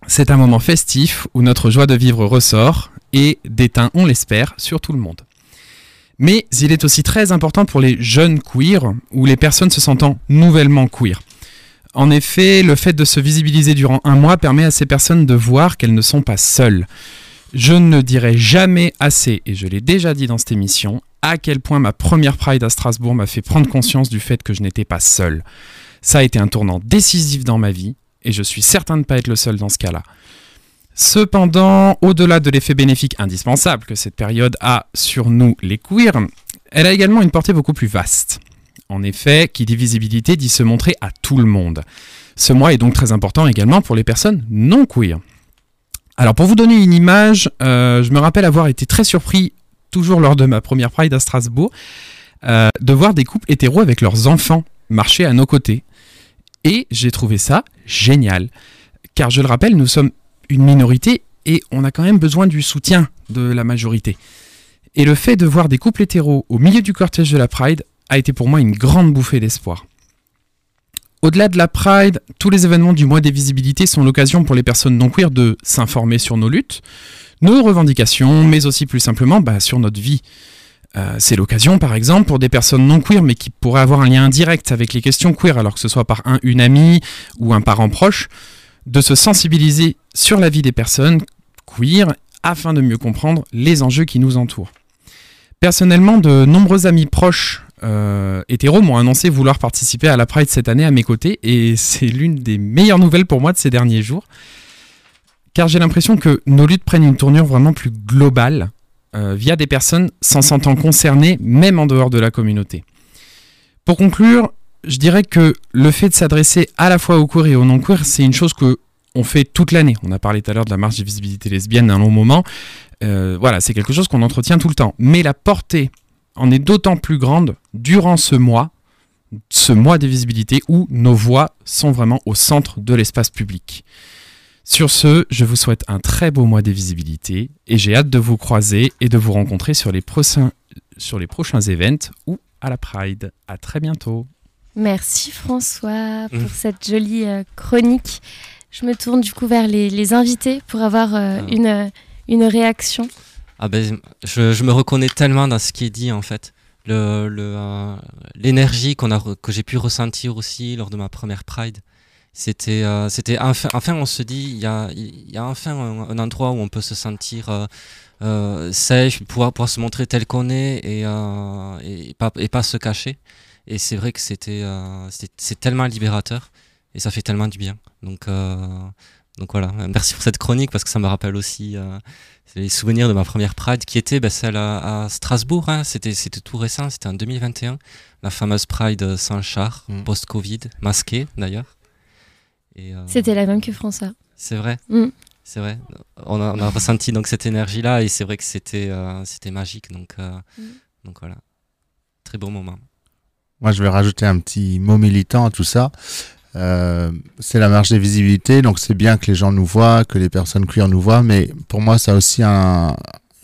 C'est un moment festif où notre joie de vivre ressort et déteint, on l'espère, sur tout le monde. Mais il est aussi très important pour les jeunes queers ou les personnes se sentant nouvellement queer. En effet, le fait de se visibiliser durant un mois permet à ces personnes de voir qu'elles ne sont pas seules. Je ne dirai jamais assez, et je l'ai déjà dit dans cette émission, à quel point ma première Pride à Strasbourg m'a fait prendre conscience du fait que je n'étais pas seul. Ça a été un tournant décisif dans ma vie, et je suis certain de ne pas être le seul dans ce cas-là. Cependant, au-delà de l'effet bénéfique indispensable que cette période a sur nous, les queers, elle a également une portée beaucoup plus vaste. En effet, qui dit visibilité dit se montrer à tout le monde. Ce mois est donc très important également pour les personnes non queer. Alors pour vous donner une image, euh, je me rappelle avoir été très surpris, toujours lors de ma première Pride à Strasbourg, euh, de voir des couples hétéros avec leurs enfants marcher à nos côtés. Et j'ai trouvé ça génial. Car je le rappelle, nous sommes une minorité et on a quand même besoin du soutien de la majorité. Et le fait de voir des couples hétéros au milieu du cortège de la Pride a été pour moi une grande bouffée d'espoir. Au-delà de la Pride, tous les événements du mois des visibilités sont l'occasion pour les personnes non queer de s'informer sur nos luttes, nos revendications, mais aussi plus simplement bah, sur notre vie. Euh, c'est l'occasion, par exemple, pour des personnes non queer, mais qui pourraient avoir un lien indirect avec les questions queer, alors que ce soit par un, une amie ou un parent proche, de se sensibiliser sur la vie des personnes queer afin de mieux comprendre les enjeux qui nous entourent. Personnellement, de nombreux amis proches euh, hétéros m'ont annoncé vouloir participer à la Pride cette année à mes côtés et [LAUGHS] c'est l'une des meilleures nouvelles pour moi de ces derniers jours. Car j'ai l'impression que nos luttes prennent une tournure vraiment plus globale euh, via des personnes s'en sentant concernées même en dehors de la communauté. Pour conclure, je dirais que le fait de s'adresser à la fois aux queer et aux non queer, c'est une chose que on fait toute l'année. On a parlé tout à l'heure de la marche des visibilités lesbiennes un long moment. Euh, voilà, c'est quelque chose qu'on entretient tout le temps. Mais la portée en est d'autant plus grande durant ce mois, ce mois des visibilités où nos voix sont vraiment au centre de l'espace public. Sur ce, je vous souhaite un très beau mois des visibilités et j'ai hâte de vous croiser et de vous rencontrer sur les prochains, sur les prochains events ou à la Pride. À très bientôt. Merci François pour Mm. cette jolie euh, chronique. Je me tourne du coup vers les, les invités pour avoir euh, une, euh, une réaction. Ah ben, je, je me reconnais tellement dans ce qui est dit en fait. Le, le, euh, l'énergie qu'on a re- que j'ai pu ressentir aussi lors de ma première Pride. C'était, euh, c'était enfin, enfin, on se dit, il y a, il y a enfin un, un endroit où on peut se sentir euh, euh, safe, pouvoir, pouvoir se montrer tel qu'on est et, euh, et, pas, et pas se cacher. Et c'est vrai que c'était, euh, c'est tellement libérateur et ça fait tellement du bien. Donc, euh, donc voilà, merci pour cette chronique parce que ça me rappelle aussi euh, les souvenirs de ma première Pride qui était bah, celle à, à Strasbourg. hein. C'était, c'était tout récent, c'était en 2021, la fameuse Pride sans char, post-Covid, masquée d'ailleurs. Et, euh, C'était la même que François. c'est vrai. Mm. C'est vrai. On a, on a ressenti donc cette énergie-là et c'est vrai que c'était euh, c'était magique. Donc, euh, donc voilà. Très beau moment. Moi, je vais rajouter un petit mot militant à tout ça. Euh, c'est la marge des visibilités, donc c'est bien que les gens nous voient, que les personnes queer nous voient, mais pour moi, ça a aussi un,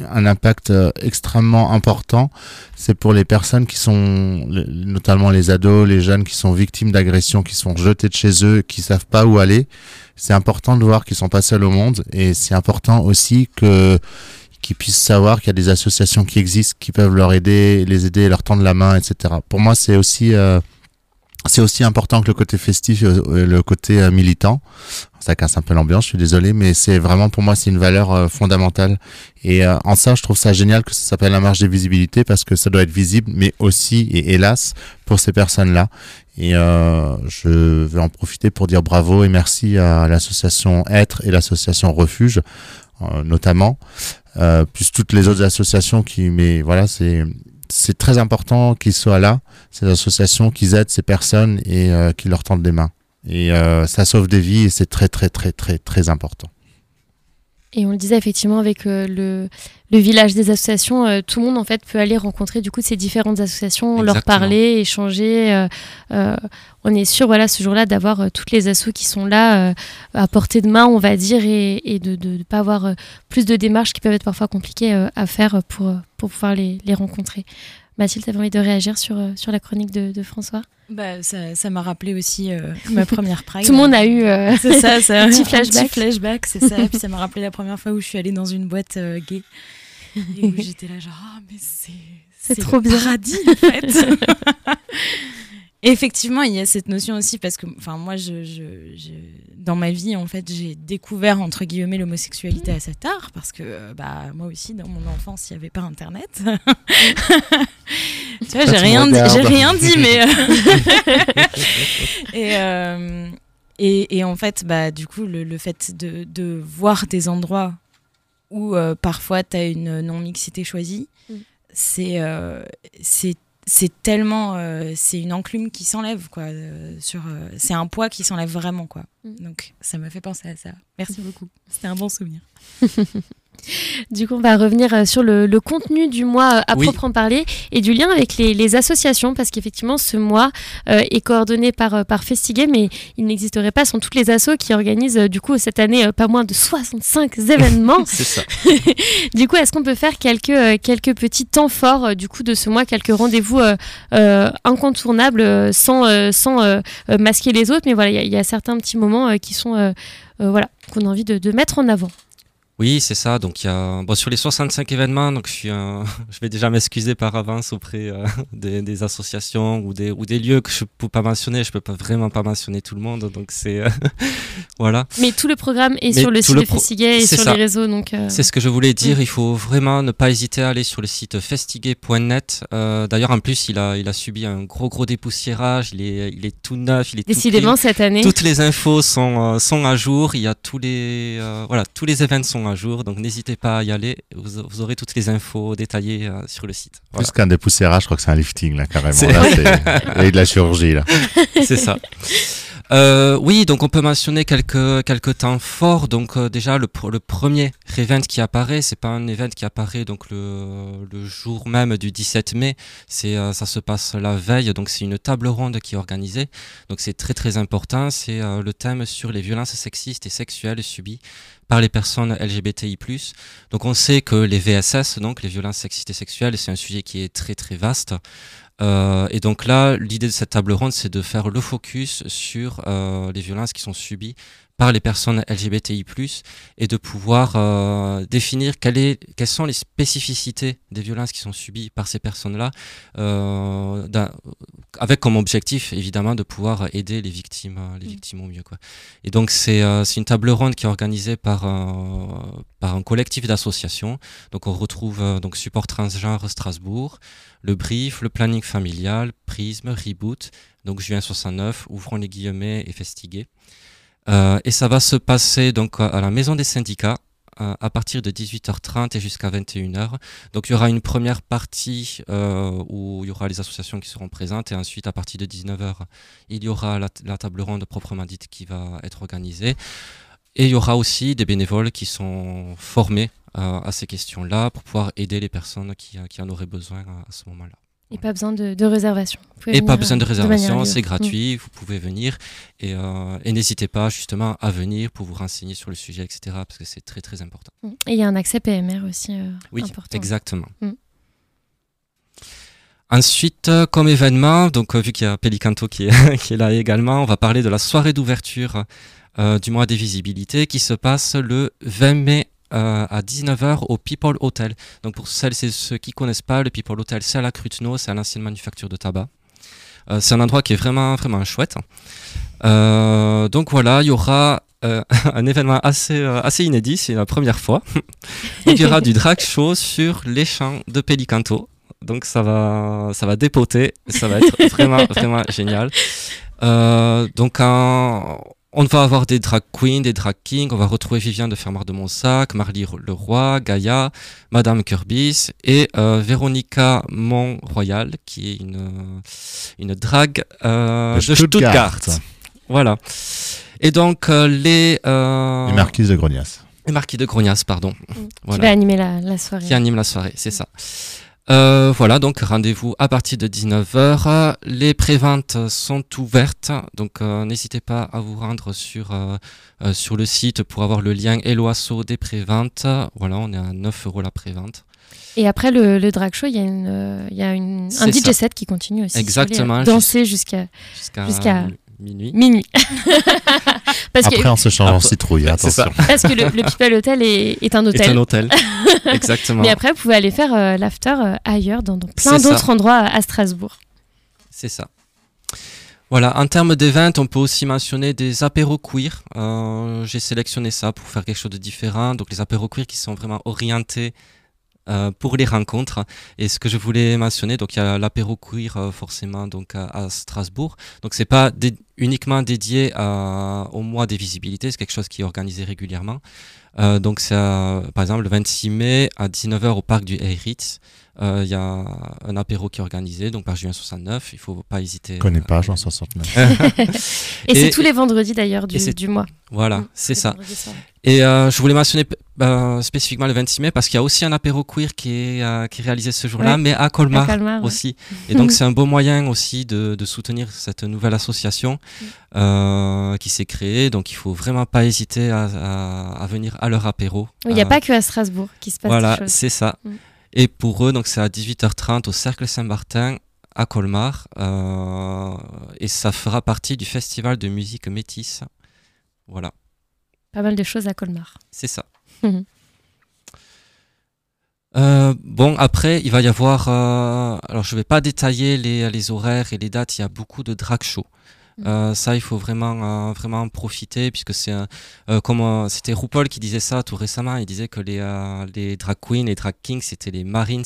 un impact euh, extrêmement important. C'est pour les personnes qui sont, notamment les ados, les jeunes qui sont victimes d'agressions, qui sont jetés de chez eux, qui savent pas où aller. C'est important de voir qu'ils sont pas seuls au monde, et c'est important aussi que qu'ils puissent savoir qu'il y a des associations qui existent, qui peuvent leur aider, les aider, leur tendre la main, etc. Pour moi, c'est aussi euh, c'est aussi important que le côté festif, et euh, le côté euh, militant. Ça casse un peu l'ambiance, je suis désolé, mais c'est vraiment pour moi c'est une valeur euh, fondamentale. Et euh, en ça, je trouve ça génial que ça s'appelle la marge des visibilités parce que ça doit être visible, mais aussi et hélas pour ces personnes-là. Et euh, je vais en profiter pour dire bravo et merci à l'association Être et l'association Refuge, euh, notamment, euh, plus toutes les autres associations qui, mais voilà, c'est c'est très important qu'ils soient là, ces associations, qu'ils aident ces personnes et euh, qu'ils leur tendent des mains. Et euh, ça sauve des vies et c'est très très très très très important. Et on le disait effectivement avec euh, le, le village des associations, euh, tout le monde en fait peut aller rencontrer du coup ces différentes associations, leur parler, échanger. euh, on est sûr voilà ce jour-là d'avoir toutes les assos qui sont là à portée de main, on va dire, et, et de ne pas avoir plus de démarches qui peuvent être parfois compliquées à faire pour, pour pouvoir les, les rencontrer. Mathilde, tu avais envie de réagir sur, euh, sur la chronique de, de François? Bah, ça m'a rappelé aussi euh, ma [LAUGHS] première Pride. Tout le monde a eu euh, c'est ça, [LAUGHS] ça un petit un flashback. flashback, c'est ça. Puis ça m'a rappelé la première fois où je suis allée dans une boîte euh, gay et où [LAUGHS] j'étais là genre ah mais c'est C'est trop bien. paradis en fait. Effectivement, il y a cette notion aussi parce que moi je, je- je- dans ma vie en fait, j'ai découvert entre guillemets l'homosexualité assez tard parce que euh, bah moi aussi dans mon enfance, il n'y avait pas internet. [LAUGHS] tu vois, j'ai rien dit, j'ai regardes rien dit mais euh, [LAUGHS] et, euh, et, et en fait, bah, du coup, le, le fait de, de voir des endroits où euh, parfois tu as une non-mixité choisie, Mm. c'est euh, c'est c'est tellement. euh, c'est une enclume qui s'enlève, quoi. euh, sur, euh, c'est un poids qui s'enlève vraiment, quoi. Donc, ça m'a fait penser à ça. Merci [LAUGHS] beaucoup. C'était un bon souvenir. [LAUGHS] Du coup, on va revenir euh, sur le, le contenu du mois euh, à Oui. proprement parler et du lien avec les, les associations, parce qu'effectivement, ce mois euh, est coordonné par, par mais il n'existerait pas sans toutes les assos qui organisent, du coup, cette année, pas moins de 65 [LAUGHS] événements. C'est ça. [LAUGHS] du coup, est-ce qu'on peut faire quelques, quelques petits temps forts, du coup, de ce mois, quelques rendez-vous euh, euh, incontournables, sans, sans masquer les autres, mais voilà, il y a- il y, a certains petits moments qui sont, voilà, qu'on a envie de, de mettre en avant. Oui, c'est ça. Donc, il y a, bon, sur les 65 événements, donc je, suis un- [LAUGHS] je vais déjà m'excuser par avance auprès euh, [LAUGHS] des, des associations ou des, ou des lieux que je ne peux pas mentionner. Je ne peux pas vraiment pas mentionner tout le monde. Donc, c'est. euh, [LAUGHS] voilà. Mais tout le programme est Mais sur le site le de Festigay et sur ça. les réseaux, donc... euh, C'est ce que je voulais dire. Il faut vraiment ne pas hésiter à aller sur le site festigué.net. Euh, D'ailleurs, en plus, il a, il a subi un gros, gros dépoussiérage. Il est, il est tout neuf. Il est Décidément, cette année. Toutes les infos sont, euh, sont à jour. Il y a tous les, euh, voilà, tous les événements sont jour. Donc, n'hésitez pas à y aller. Vous, vous aurez toutes les infos détaillées euh, sur le site. Voilà. Plus qu'un dépoussiérage, je crois que c'est un lifting là carrément. Là, c'est- il y a eu de la chirurgie là. [LAUGHS] C'est ça. Euh, oui, donc on peut mentionner quelques, quelques temps forts. Donc euh, déjà le, pr- le premier event qui apparaît, c'est pas un event qui apparaît donc le, le jour même du 17 mai. C'est euh, ça se passe la veille. Donc c'est une table ronde qui est organisée. Donc c'est très très important. C'est le thème sur les violences sexistes et sexuelles subies par les personnes LGBTI+. Donc on sait que les VSS, donc les violences sexistes et sexuelles, c'est un sujet qui est très très vaste. Euh, et donc là, l'idée de cette table ronde, c'est de faire le focus sur euh, les violences qui sont subies par les personnes LGBTI+, et de pouvoir euh, définir quelle est, quelles sont les spécificités des violences qui sont subies par ces personnes-là, euh, avec comme objectif évidemment de pouvoir aider les victimes, euh, les victimes au mieux. Quoi. Et donc c'est euh, une table ronde qui est organisée par, par un collectif d'associations. Donc on retrouve donc Support Transgenre Strasbourg, le Brief, le Planning Familial, Prisme, Reboot, donc Juin 69, Ouvrons les guillemets et Festiguer. Euh, et ça va se passer donc à la Maison des syndicats euh, à partir de 18h30 et jusqu'à 21h. Donc il y aura une première partie euh, où il y aura les associations qui seront présentes et ensuite à partir de 19h il y aura la, table ronde proprement dite qui va être organisée. Et il y aura aussi des bénévoles qui sont formés à ces questions-là pour pouvoir aider les personnes qui, en auraient besoin à ce moment-là. Et pas besoin de, de réservation. Et pas besoin de euh, réservation, c'est Mm. gratuit, vous pouvez venir et, euh, et n'hésitez pas justement à venir pour vous renseigner sur le sujet, etc. parce que c'est très très important. Mm. Et il y a un accès PMR aussi euh, Oui, important. exactement. Mm. Ensuite, comme événement, donc vu qu'il y a Pelicanto qui est, [LAUGHS] qui est là également, on va parler de la soirée d'ouverture euh, du mois des visibilités qui se passe le 20 mai à 19h au People Hotel. Donc pour celles et ceux qui connaissent pas, le People Hotel, c'est à la Cruteno, c'est à l'ancienne manufacture de tabac. Euh, c'est un endroit qui est vraiment, vraiment chouette. Euh, donc voilà, il y aura euh, [LAUGHS] un événement assez, assez inédit, c'est la première fois. [LAUGHS] il y aura du drag show sur les champs de Pelicanto. Donc ça va, ça va dépoter, ça va être vraiment, vraiment génial. Donc en- on va avoir des drag queens, des drag kings, on va retrouver Viviane de Fermard de Monsac, Marly Leroy, Gaïa, Madame Curbis et euh, Véronica Montroyal, qui est une, euh, une drague euh, De Stuttgart. Stuttgart. Voilà. Et donc euh, les... euh, Les marquises de Grognas. les marquis de Grognas, pardon. Qui va animer la, la soirée. Qui anime la soirée, c'est ça. Euh, voilà, donc rendez-vous à partir de 19h. Les préventes sont ouvertes, donc euh, n'hésitez pas à vous rendre sur, euh, euh, sur le site pour avoir le lien et l'oiseau des préventes. Voilà, on est à 9 euros la prévente. Et après le, le drag show, il y a, une, euh, il y a une, un DJ ça. set qui continue aussi. Exactement, Danser jusqu'à jusqu'à jusqu'à minuit. Minuit. [LAUGHS] Parce que- Après, on se change en Après- citrouille, attention. Parce que le, le People Hotel est, est un hôtel. Est un hôtel. [LAUGHS] Exactement. Mais après, vous pouvez aller faire euh, l'after euh, ailleurs, dans, dans plein d'autres endroits à Strasbourg. C'est ça. Voilà, en termes d'événements, on peut aussi mentionner des apéros queer. Euh, J'ai sélectionné ça pour faire quelque chose de différent. Donc les apéros queer qui sont vraiment orientés euh, pour les rencontres. Et ce que je voulais mentionner, donc il y a l'apéro queer euh, forcément donc à, Strasbourg. Donc c'est pas dé- uniquement dédié à- au mois des visibilités, c'est quelque chose qui est organisé régulièrement. Euh, donc c'est à- par exemple le 26 mai à 19h au parc du Heiritz. Euh, Il y a un apéro qui est organisé donc par Juin 69. Il faut pas hésiter. Je connais pas Juin 69. [LAUGHS] [LAUGHS] Et, c'est tous les vendredis d'ailleurs du, et mois. Voilà, Mm, c'est ça. Et euh, je voulais mentionner euh, spécifiquement le 26 mai parce qu'il y a aussi un apéro queer qui est, euh, qui est réalisé ce jour-là, Ouais, mais à Colmar, à Colmar, ouais. aussi. [LAUGHS] Et donc c'est un beau moyen aussi de, de soutenir cette nouvelle association euh, qui s'est créée. Donc il faut vraiment pas hésiter à, à- à venir à leur apéro. Oui, Il n'y a Euh, pas que à Strasbourg qui se passe Voilà, des choses. c'est ça. Et pour eux, donc c'est à 18h30 au Cercle Saint-Martin à Colmar. euh, et ça fera partie du festival de musique métisse. Voilà. Pas mal de choses à Colmar. C'est ça. Euh, bon, après, il va y avoir. euh, alors, je ne vais pas détailler les, les horaires et les dates. Il y a beaucoup de drag shows. Euh, ça, il faut vraiment, euh, vraiment en profiter puisque c'est euh, comme euh, c'était RuPaul qui disait ça tout récemment. Il disait que les, euh, les drag queens, les drag kings, c'était les Marines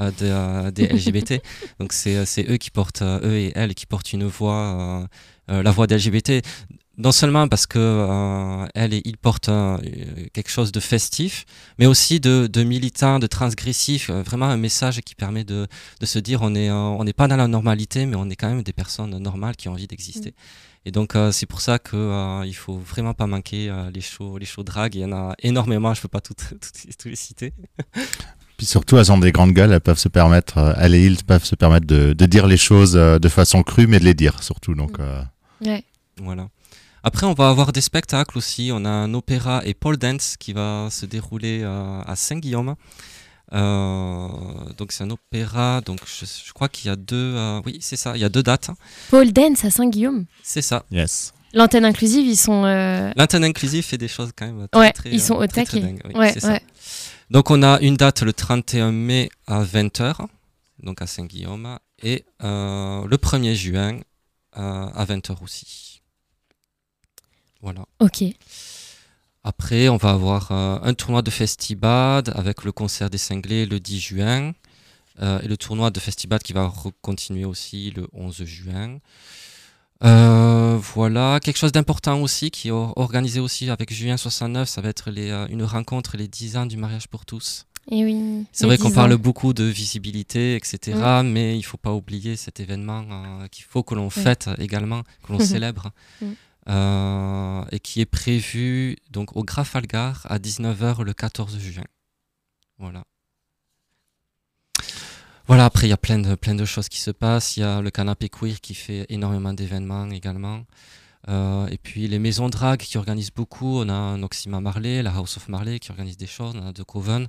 euh, de, euh, des LGBT. [LAUGHS] Donc c'est c'est eux qui portent, euh, eux et elles qui portent une voix, euh, euh, la voix des LGBT. Non seulement parce que euh, elle et il portent euh, quelque chose de festif, mais aussi de, de militant, de transgressif. euh, vraiment un message qui permet de, de se dire on est, euh, on n'est pas dans la normalité, mais on est quand même des personnes normales qui ont envie d'exister. Et donc euh, c'est pour ça que euh, il faut vraiment pas manquer euh, les shows, les shows drag. Il y en a énormément. Je peux pas toutes [LAUGHS] toutes- toutes les citer. [LAUGHS] Puis surtout, elles ont des grandes gueules, elles peuvent se permettre, elles et ils peuvent se permettre de, de dire les choses de façon crue, mais de les dire surtout. Donc, euh, Ouais. Voilà. Après, on va avoir des spectacles aussi. On a un opéra et pole dance qui va se dérouler euh, à Saint-Guillaume. Euh, donc c'est un opéra. Donc je, je crois qu'il y a deux. euh, oui, c'est ça. Il y a deux dates. Paul Dance à Saint-Guillaume. C'est ça. Yes. L'antenne inclusive, ils sont. euh, L'antenne inclusive fait des choses quand même très, Ouais, très, ils sont euh, au très, taquet. dingues, oui, Ouais, ouais. Donc on a une date le 31 mai à 20h, donc à Saint-Guillaume, et euh, le 1er juin euh, à 20h aussi. Voilà. Ok. Après, on va avoir euh, un tournoi de Festibad avec le concert des cinglés le 10 juin. euh, et le tournoi de Festibad qui va continuer aussi le 11 juin. Euh, voilà, quelque chose d'important aussi qui est or- organisé aussi avec Julien 69, ça va être les, une rencontre les 10 ans du mariage pour tous. Et oui. C'est vrai qu'on 10 parle beaucoup de visibilité, etc. Mm. Mais il faut pas oublier cet événement euh, qu'il faut que l'on Ouais. fête également, que l'on [LAUGHS] célèbre, Mm. Euh, et qui est prévu donc au Grafalgar à 19h le 14 juin. Voilà. Voilà, après il y a plein de, plein de choses qui se passent. Il y a le canapé queer qui fait énormément d'événements également. Euh, et puis les maisons drag qui organisent beaucoup. On a Noxima Marley, la House of Marley qui organise des choses. On a The Coven.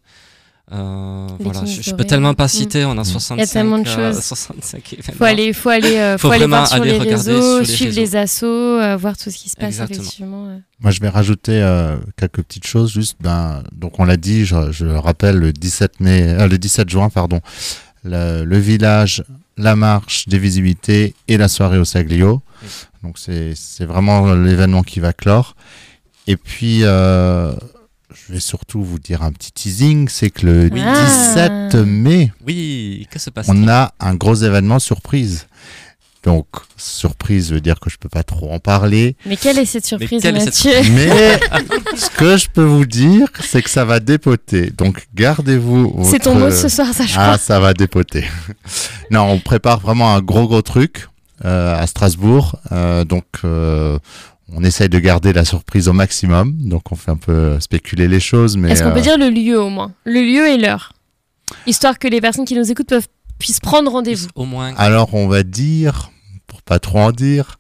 Euh, Les voilà, je, je peux tellement pas Mm. citer. On a Mm. 65, Il y a tellement de euh, choses. 65 événements. Faut aller, faut aller, euh, faut aller vraiment voir sur aller les regarder réseaux, sur les suivre réseaux. les assos, euh, voir tout ce qui se passe Exactement. effectivement. Moi, je vais rajouter euh, quelques petites choses. Juste, ben, donc on l'a dit, je, je le rappelle, le 17 mai, euh, le 17 juin, pardon, le, le village, la marche des visibilités et la soirée au Saglio. Donc c'est c'est vraiment l'événement qui va clore. Et puis, euh, je vais surtout vous dire un petit teasing, c'est que le Oui. 17 mai, Oui, que se passe-t-il on a un gros événement surprise. Donc, surprise veut dire que je peux pas trop en parler. Mais quelle est cette surprise, cette Mathieu Mais [LAUGHS] ce que je peux vous dire, c'est que ça va dépoter. Donc gardez-vous. C'est ton mot de ce soir, ça, je Ah, crois. ça va dépoter. [LAUGHS] non, on prépare vraiment un gros gros truc euh, à Strasbourg. Euh, donc euh, on essaye de garder la surprise au maximum. Donc on fait un peu spéculer les choses, mais Est-ce qu'on euh, peut dire le lieu au moins? Le lieu et l'heure Histoire que les personnes qui nous écoutent peuvent, puissent prendre rendez-vous. Au moins. Alors on va dire, pour pas trop en dire,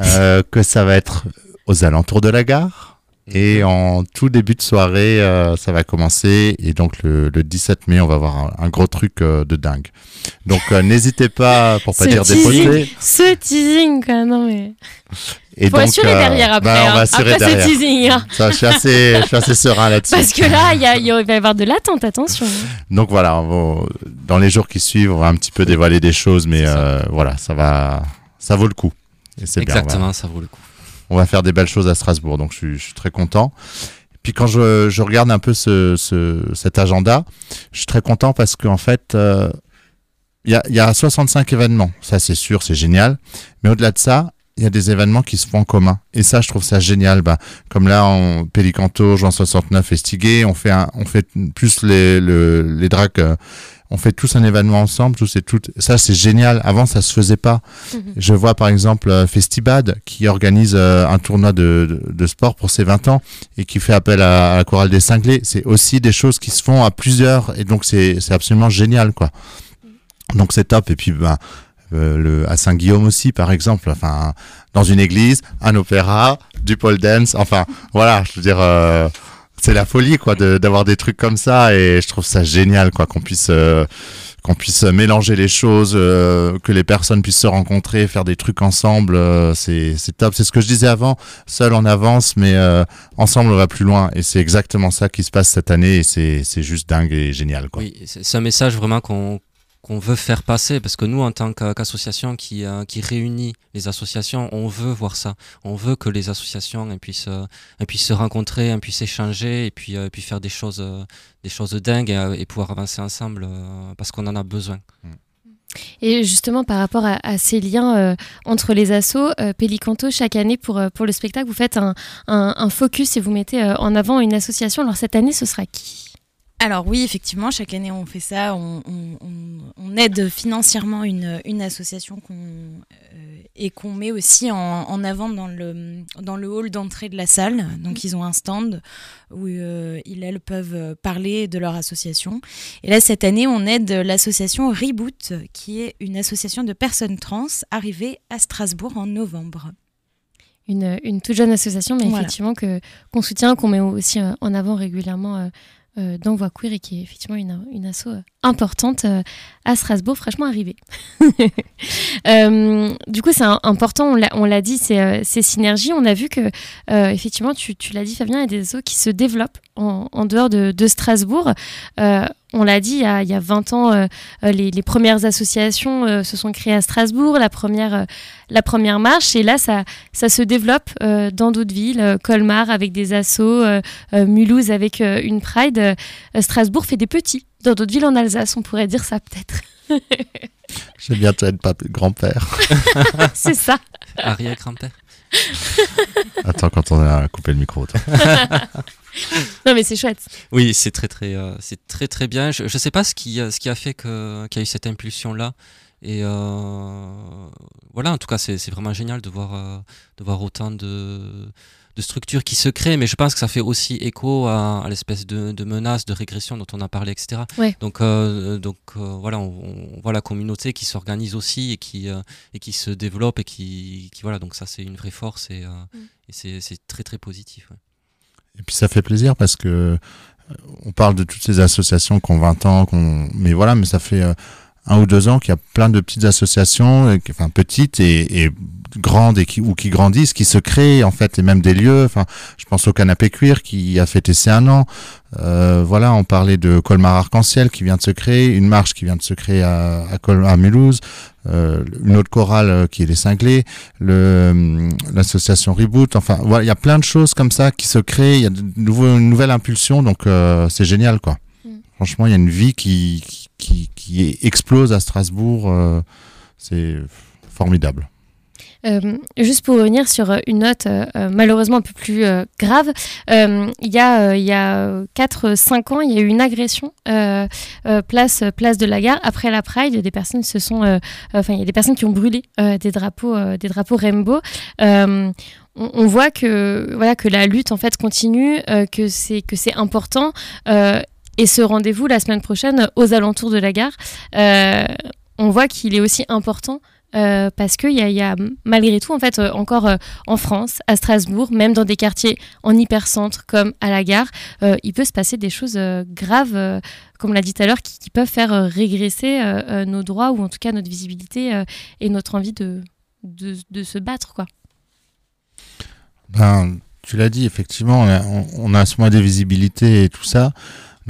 euh, que ça va être aux alentours de la gare. Et en tout début de soirée, euh, ça va commencer. Et donc le, le 17 mai, on va avoir un, un gros truc euh, de dingue. Donc euh, n'hésitez pas, pour pas Ce dire teasing, dépoter. Ce teasing, quoi. Non, mais. Et Faut donc, assurer euh, derrière après. bah, on hein. va assurer après derrière. ce teasing. hein. Ça, je suis assez, je suis assez serein là-dessus. Parce que là, il y a- va y avoir de l'attente, attention. Donc voilà, on va- dans les jours qui suivent, on va un petit peu dévoiler des choses, mais euh, voilà, ça va, ça vaut le coup. Et c'est bien, Exactement, voilà. ça vaut le coup. On va faire des belles choses à Strasbourg, donc je suis, très content. Puis quand je, regarde un peu ce, ce- cet agenda, je suis très content parce qu'en fait, euh, il y, a, il y a 65 événements. Ça, c'est sûr, c'est génial. Mais au-delà de ça, il y a des événements qui se font en commun. Et ça, je trouve ça génial. Ben, comme là, en Pélicanto, Jean 69 et Stiguet, on fait, un, on fait plus les, le, les dracs. euh, on fait tous un événement ensemble, tous et toutes. Ça, c'est génial. Avant, ça se faisait pas. Mhm. Je vois par exemple euh, Festibad qui organise euh, un tournoi de, de, de sport pour ses 20 ans et qui fait appel à, à la chorale des cinglés. C'est aussi des choses qui se font à plusieurs et donc c'est c'est absolument génial quoi. Donc c'est top. Et puis ben, euh, le, à Saint-Guillaume aussi par exemple, enfin dans une église, un opéra, du pole dance, enfin voilà, je veux dire. euh, c'est la folie quoi d'avoir des trucs comme ça et je trouve ça génial quoi qu'on puisse euh, qu'on puisse mélanger les choses euh, que les personnes puissent se rencontrer faire des trucs ensemble euh, c'est top. C'est ce que je disais avant seul on avance mais euh, ensemble on va plus loin et c'est exactement ça qui se passe cette année et c'est juste dingue et génial quoi. Oui, c'est un message vraiment qu'on qu'on veut faire passer parce que nous en tant qu'a- qu'association qui, euh, qui réunit les associations on veut voir ça. On veut que les associations euh, puissent se rencontrer puissent échanger et puis, euh, et puis faire des choses, des choses dingues et, pouvoir avancer ensemble parce qu'on en a besoin. Et justement, par rapport à, ces liens entre les assos, euh, Pélicanto, chaque année pour, le spectacle, vous faites un, focus et vous mettez en avant une association. Alors cette année, ce sera qui? Alors oui, effectivement, chaque année on fait ça. On, on- on- on aide financièrement une, une association qu'on, euh, et qu'on met aussi en, en avant dans le, dans le hall d'entrée de la salle. Donc ils ont un stand où euh, ils, elles, peuvent parler de leur association. Et là, cette année, on aide l'association Reboot, qui est une association de personnes trans arrivée à Strasbourg en novembre. une, une toute jeune association, mais Voilà. effectivement que qu'on soutient, qu'on met aussi euh, en avant régulièrement euh, dans Voix Queer et qui est effectivement une, une asso euh, importante euh, à Strasbourg, fraîchement arrivée. [LAUGHS] Euh, du coup, c'est important, on l'a- dit, euh, ces synergies. On a vu que, euh, effectivement, tu, tu l'as dit, Fabien, il y a des assos qui se développent en, en dehors de, de Strasbourg. On l'a dit, il y, a, il y a 20 ans, euh, euh, les, les premières associations euh, se sont créées à Strasbourg, la première, euh, la première marche, et là, ça, ça se développe euh, dans d'autres villes. Euh, Colmar avec des assos, euh, euh, Mulhouse avec euh, une Pride. Euh, Strasbourg fait des petits. Dans d'autres villes en Alsace, on pourrait dire ça peut-être. [LAUGHS] J'ai bientôt être grand-père. [LAUGHS] C'est ça. Arrière-grand-père. [LAUGHS] Attends, quand on a coupé le micro. toi. [LAUGHS] non, mais c'est chouette. Oui, c'est très très, euh, c'est très très bien. Je, je sais pas ce qui, euh, ce qui a fait qu'il y a eu cette impulsion là. Et euh, voilà, en tout cas, c'est c'est vraiment génial de voir, de voir autant de, de structures qui se créent. Mais je pense que ça fait aussi écho à, à l'espèce de, de menace, de régression dont on a parlé, etc. Ouais. Donc, euh, donc euh, voilà, on, on voit la communauté qui s'organise aussi et qui, euh, et qui se développe et qui, qui voilà. Donc ça, c'est une vraie force et, euh, et c'est c'est très très positif. ouais. Et puis ça fait plaisir parce que on parle de toutes ces associations qui ont 20 ans, qu'on mais voilà, mais ça fait euh, un ou deux ans qu'il y a plein de petites associations, euh, enfin petites et, et grandes et qui, ou qui grandissent, qui se créent en fait, et même des lieux. Enfin, je pense au Canapé Cuir qui a fêté ses un an. Euh, voilà, on parlait de Colmar Arc-en-Ciel qui vient de se créer, une marche qui vient de se créer à, à, Col- à Mulhouse, euh, une autre chorale euh, qui est les Cinglés, euh, l'association Reboot. Enfin, voilà, il y a plein de choses comme ça qui se créent. Il y a de nouveau une nouvelle impulsion, donc euh, c'est génial, quoi. Franchement, il y a une vie qui qui, qui explose à Strasbourg. euh, c'est formidable. Euh, juste pour revenir sur euh, une note malheureusement un peu plus grave, il y a, il a 4-5 ans, il y a eu une agression place, place de la gare. Après la Pride, des personnes enfin, il y a des personnes qui ont brûlé des drapeaux, des drapeaux rainbow. On, voit que, voilà, que la lutte en fait continue, que c'est que c'est important. Et ce rendez-vous la semaine prochaine aux alentours de la gare, euh, on voit qu'il est aussi important euh, parce qu'il y, y a malgré tout, en fait, euh, encore en France, à Strasbourg, même dans des quartiers en hypercentre comme à la gare, il peut se passer des choses graves, comme l'a dit tout à l'heure, qui, peuvent faire régresser nos droits ou en tout cas notre visibilité et notre envie de, de, se battre. Quoi. Ben, tu l'as dit, effectivement, on a, on a ce mois des visibilités et tout ça.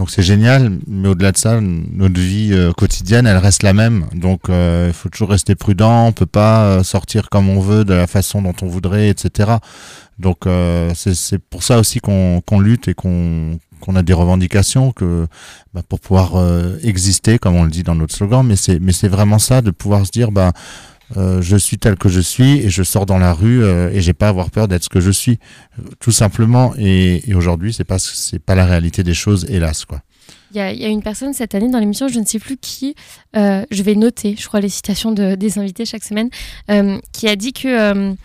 Donc c'est génial, mais au-delà de ça, notre vie euh, quotidienne, elle reste la même. Donc euh, il faut toujours rester prudent, on peut pas euh, sortir comme on veut, de la façon dont on voudrait, etc. Donc euh, c'est pour ça aussi qu'on qu'on lutte et qu'on qu'on a des revendications que bah, pour pouvoir exister, comme on le dit dans notre slogan. Mais c'est mais c'est vraiment ça, de pouvoir se dire, bah euh, je suis tel que je suis et je sors dans la rue euh, et j'ai pas à avoir peur d'être ce que je suis. Tout simplement. Et, aujourd'hui c'est pas c'est pas la réalité des choses hélas quoi. Il y, a, une personne cette année dans l'émission, je ne sais plus qui, euh, je vais noter, je crois, les citations de, des invités chaque semaine, euh, qui a dit que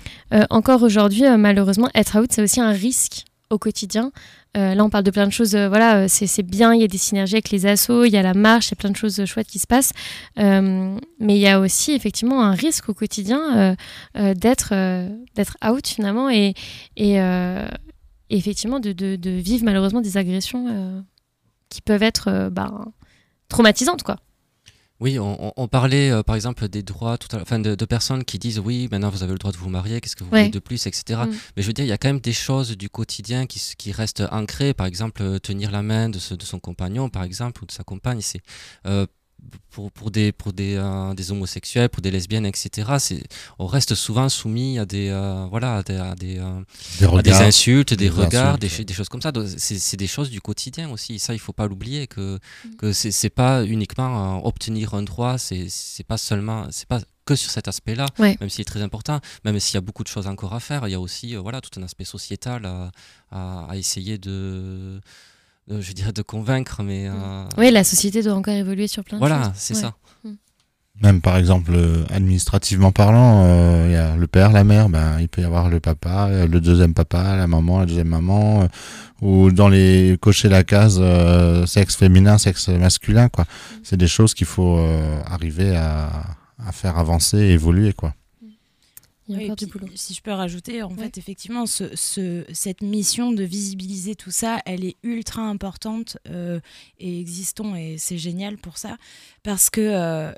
encore aujourd'hui, malheureusement, être out, c'est aussi un risque au quotidien. Euh, là, on parle de plein de choses. euh, voilà, euh, c'est bien. Il y a des synergies avec les assos, il y a la marche, il y a plein de choses chouettes qui se passent. Mais il y a aussi effectivement un risque au quotidien d'être d'être out finalement et, effectivement de, vivre malheureusement des agressions qui peuvent être bah, traumatisantes, quoi. Oui, on, parlait euh, par exemple des droits, tout à l'heure, enfin de, de personnes qui disent oui, maintenant vous avez le droit de vous marier, qu'est-ce que vous Ouais. voulez de plus, etc. Mm. Mais je veux dire, il y a quand même des choses du quotidien qui, restent ancrées, par exemple euh, tenir la main de, ce- de son compagnon, par exemple, ou de sa compagne, c'est euh, pour, pour, des, pour des, euh, des homosexuels, pour des lesbiennes, etc. C'est, on reste souvent soumis à des, euh, voilà, à des, à des, euh, Des à des regards, insultes, des, des regards, insultes, des, ouais. ch- des choses comme ça. C'est, c'est des choses du quotidien aussi. Ça, il faut pas l'oublier que, que c'est, c'est pas uniquement euh, obtenir un droit, c'est, c'est pas seulement, c'est pas que sur cet aspect-là, Ouais. même s'il est très important, même s'il y a beaucoup de choses encore à faire, il y a aussi euh, voilà, tout un aspect sociétal à, à, à essayer de, de- je dirais de convaincre, mais... euh, Oui, la société doit encore évoluer sur plein de Voilà, choses. c'est Ouais. ça. Mm. même par exemple euh, administrativement parlant euh, il y a le père la mère ben il peut y avoir le papa euh, le deuxième papa la maman la deuxième maman euh, ou dans les cocher la case euh, sexe féminin sexe masculin quoi c'est des choses qu'il faut euh, arriver à, à faire avancer et évoluer quoi il y a Oui, encore du puis, boulot. Si je peux rajouter, en fait, effectivement, ce, ce- cette mission de visibiliser tout ça, elle est ultra importante euh, et existons et c'est génial pour ça parce que euh,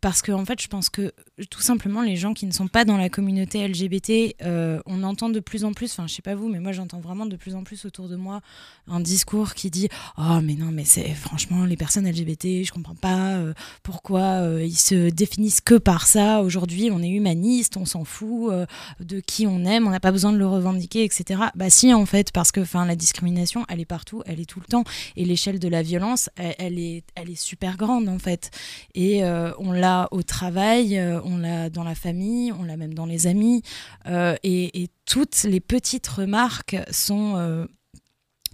parce que en fait, je pense que tout simplement les gens qui ne sont pas dans la communauté LGBT, euh, on entend de plus en plus, enfin je sais pas vous, mais moi j'entends vraiment de plus en plus autour de moi un discours qui dit oh mais non mais c'est franchement les personnes LGBT, je comprends pas euh, pourquoi euh, ils se définissent que par ça. Aujourd'hui, on est humaniste, on s'en fout de qui on aime, on n'a pas besoin de le revendiquer, etc. Bah si en fait, parce que enfin la discrimination, elle est partout, elle est tout le temps, et l'échelle de la violence, elle, est, elle est super grande en fait. Et on l'a au travail, euh, on l'a dans la famille, on l'a même dans les amis, euh, et, et toutes les petites remarques sont euh,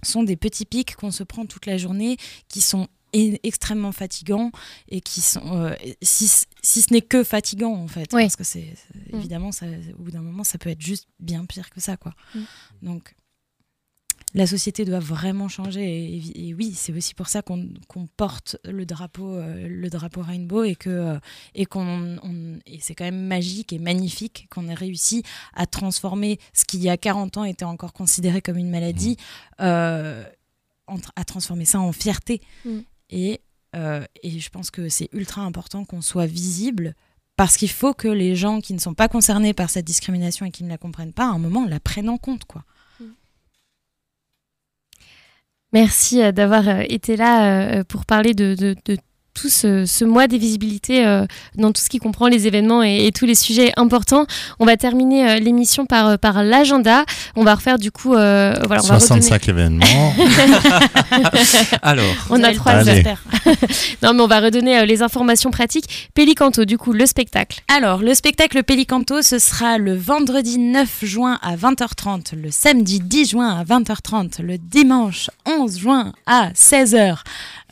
sont des petits pics qu'on se prend toute la journée, qui sont extrêmement fatigants et qui sont euh, si, si ce n'est que fatigant en fait parce que c'est Mm. évidemment ça, au bout d'un moment ça peut être juste bien pire que ça quoi Mm. donc la société doit vraiment changer et, oui c'est aussi pour ça qu'on porte le drapeau euh, le drapeau rainbow et que euh, et qu'on c'est quand même magique et magnifique qu'on ait réussi à transformer ce qui il y a 40 ans était encore considéré comme une maladie euh, en tra- à transformer ça en fierté Mm. et euh, et je pense que c'est ultra important qu'on soit visible parce qu'il faut que les gens qui ne sont pas concernés par cette discrimination et qui ne la comprennent pas, à un moment, la prennent en compte. Quoi. Merci euh, d'avoir euh, été là euh, pour parler de, de- de tout ce, ce mois des visibilités euh, dans tout ce qui comprend les événements et, et tous les sujets importants. On va terminer euh, l'émission par, euh, par l'agenda. On va refaire du coup... euh, voilà, on va 65 redonner- événements. [LAUGHS] Alors. On a trois j'espère. [LAUGHS] non, mais on va redonner euh, les informations pratiques. Pélicanto, du coup, le spectacle. Alors, le spectacle Pélicanto, ce sera le vendredi 9 juin à 20h30, le samedi 10 juin à 20h30, le dimanche 11 juin à 16h, euh,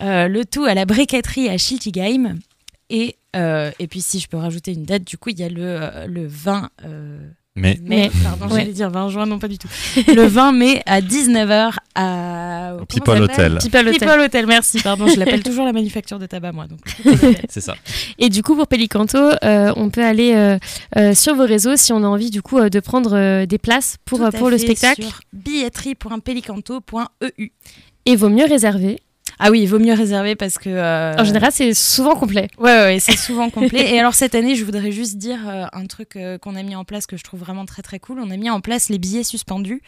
le tout à la briqueterie à Schiltigheim. Et, euh, et puis, si je peux rajouter une date, du coup, il y a le, euh, le 20 euh, Mais- mai, Mais- pardon, ouais. j'allais dire 20 juin, non pas du tout. Le 20 mai à 19h à... ça People Hotel. People Hotel. People Hotel, merci, pardon, je l'appelle [LAUGHS] toujours la manufacture de tabac, moi. Donc. [LAUGHS] C'est ça. Et du coup, pour Pélicanto, euh, on peut aller euh, euh, sur vos réseaux si on a envie, du coup, euh, de prendre euh, des places pour, Tout euh, à pour le fait, spectacle. Sur billetterie.pelicanto.eu. Et vaut mieux réserver. Ah oui, il vaut mieux réserver parce que. euh, En général, c'est souvent complet. Ouais, ouais, ouais, c'est souvent complet. Et alors cette année, je voudrais juste dire euh, un truc euh, qu'on a mis en place que je trouve vraiment très très cool. On a mis en place les billets suspendus.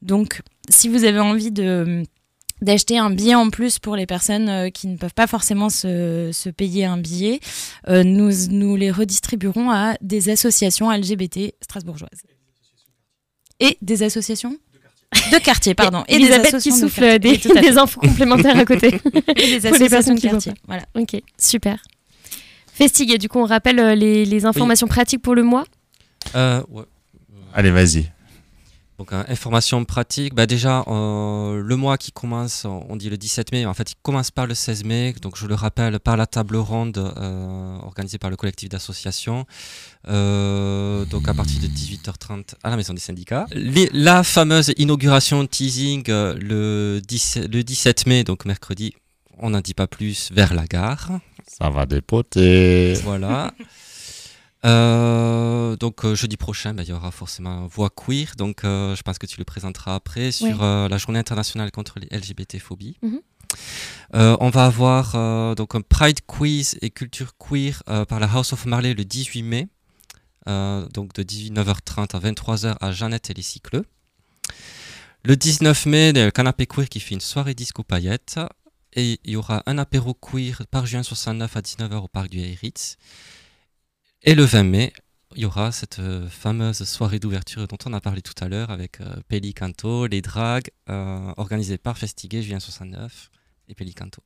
Donc, si vous avez envie de d'acheter un billet en plus pour les personnes qui ne peuvent pas forcément se, se payer un billet, nous, nous les redistribuerons à des associations LGBT strasbourgeoises. Et des associations? De quartier, pardon. Et des Elisabeth qui de souffle des, des infos complémentaires à côté. [LAUGHS] Et des Pour les associations personnes de quartier. Voilà. Ok, super. Festigué, du coup, on rappelle euh, les, les informations pratiques pour le mois? Euh, ouais. Allez, vas-y. Donc, hein, information pratique. Bah, déjà, euh, le mois qui commence, on dit le 17 mai, en fait, il commence par le 16 mai. Donc, je le rappelle, par la table ronde euh, organisée par le collectif d'associations. Euh, donc, à partir de 18h30 à la maison des syndicats. Les- la fameuse inauguration teasing le, 17, le 17 mai, donc mercredi, on n'en dit pas plus, vers la gare. Ça va dépoter. Voilà. [LAUGHS] Euh, donc euh, jeudi prochain, bah, il y aura forcément Voix Queer. Donc euh, je pense que tu le présenteras après sur euh, la journée internationale contre les LGBT-phobies. Mhm. Euh, on va avoir donc un Pride Quiz et Culture Queer par la House of Marley le 18 mai. Donc de 19h30 à 23h à Jeannette et les Cycleux. Le 19 mai, le Canapé Queer qui fait une soirée disco paillettes. Et il y aura un apéro queer par juin 69 à 19h au parc du Heiritz. Et le 20 mai, il y aura cette euh, fameuse soirée d'ouverture dont on a parlé tout à l'heure avec euh, Pélicanto, les dragues, euh, organisée par Festigué, juin 69 et Pélicanto.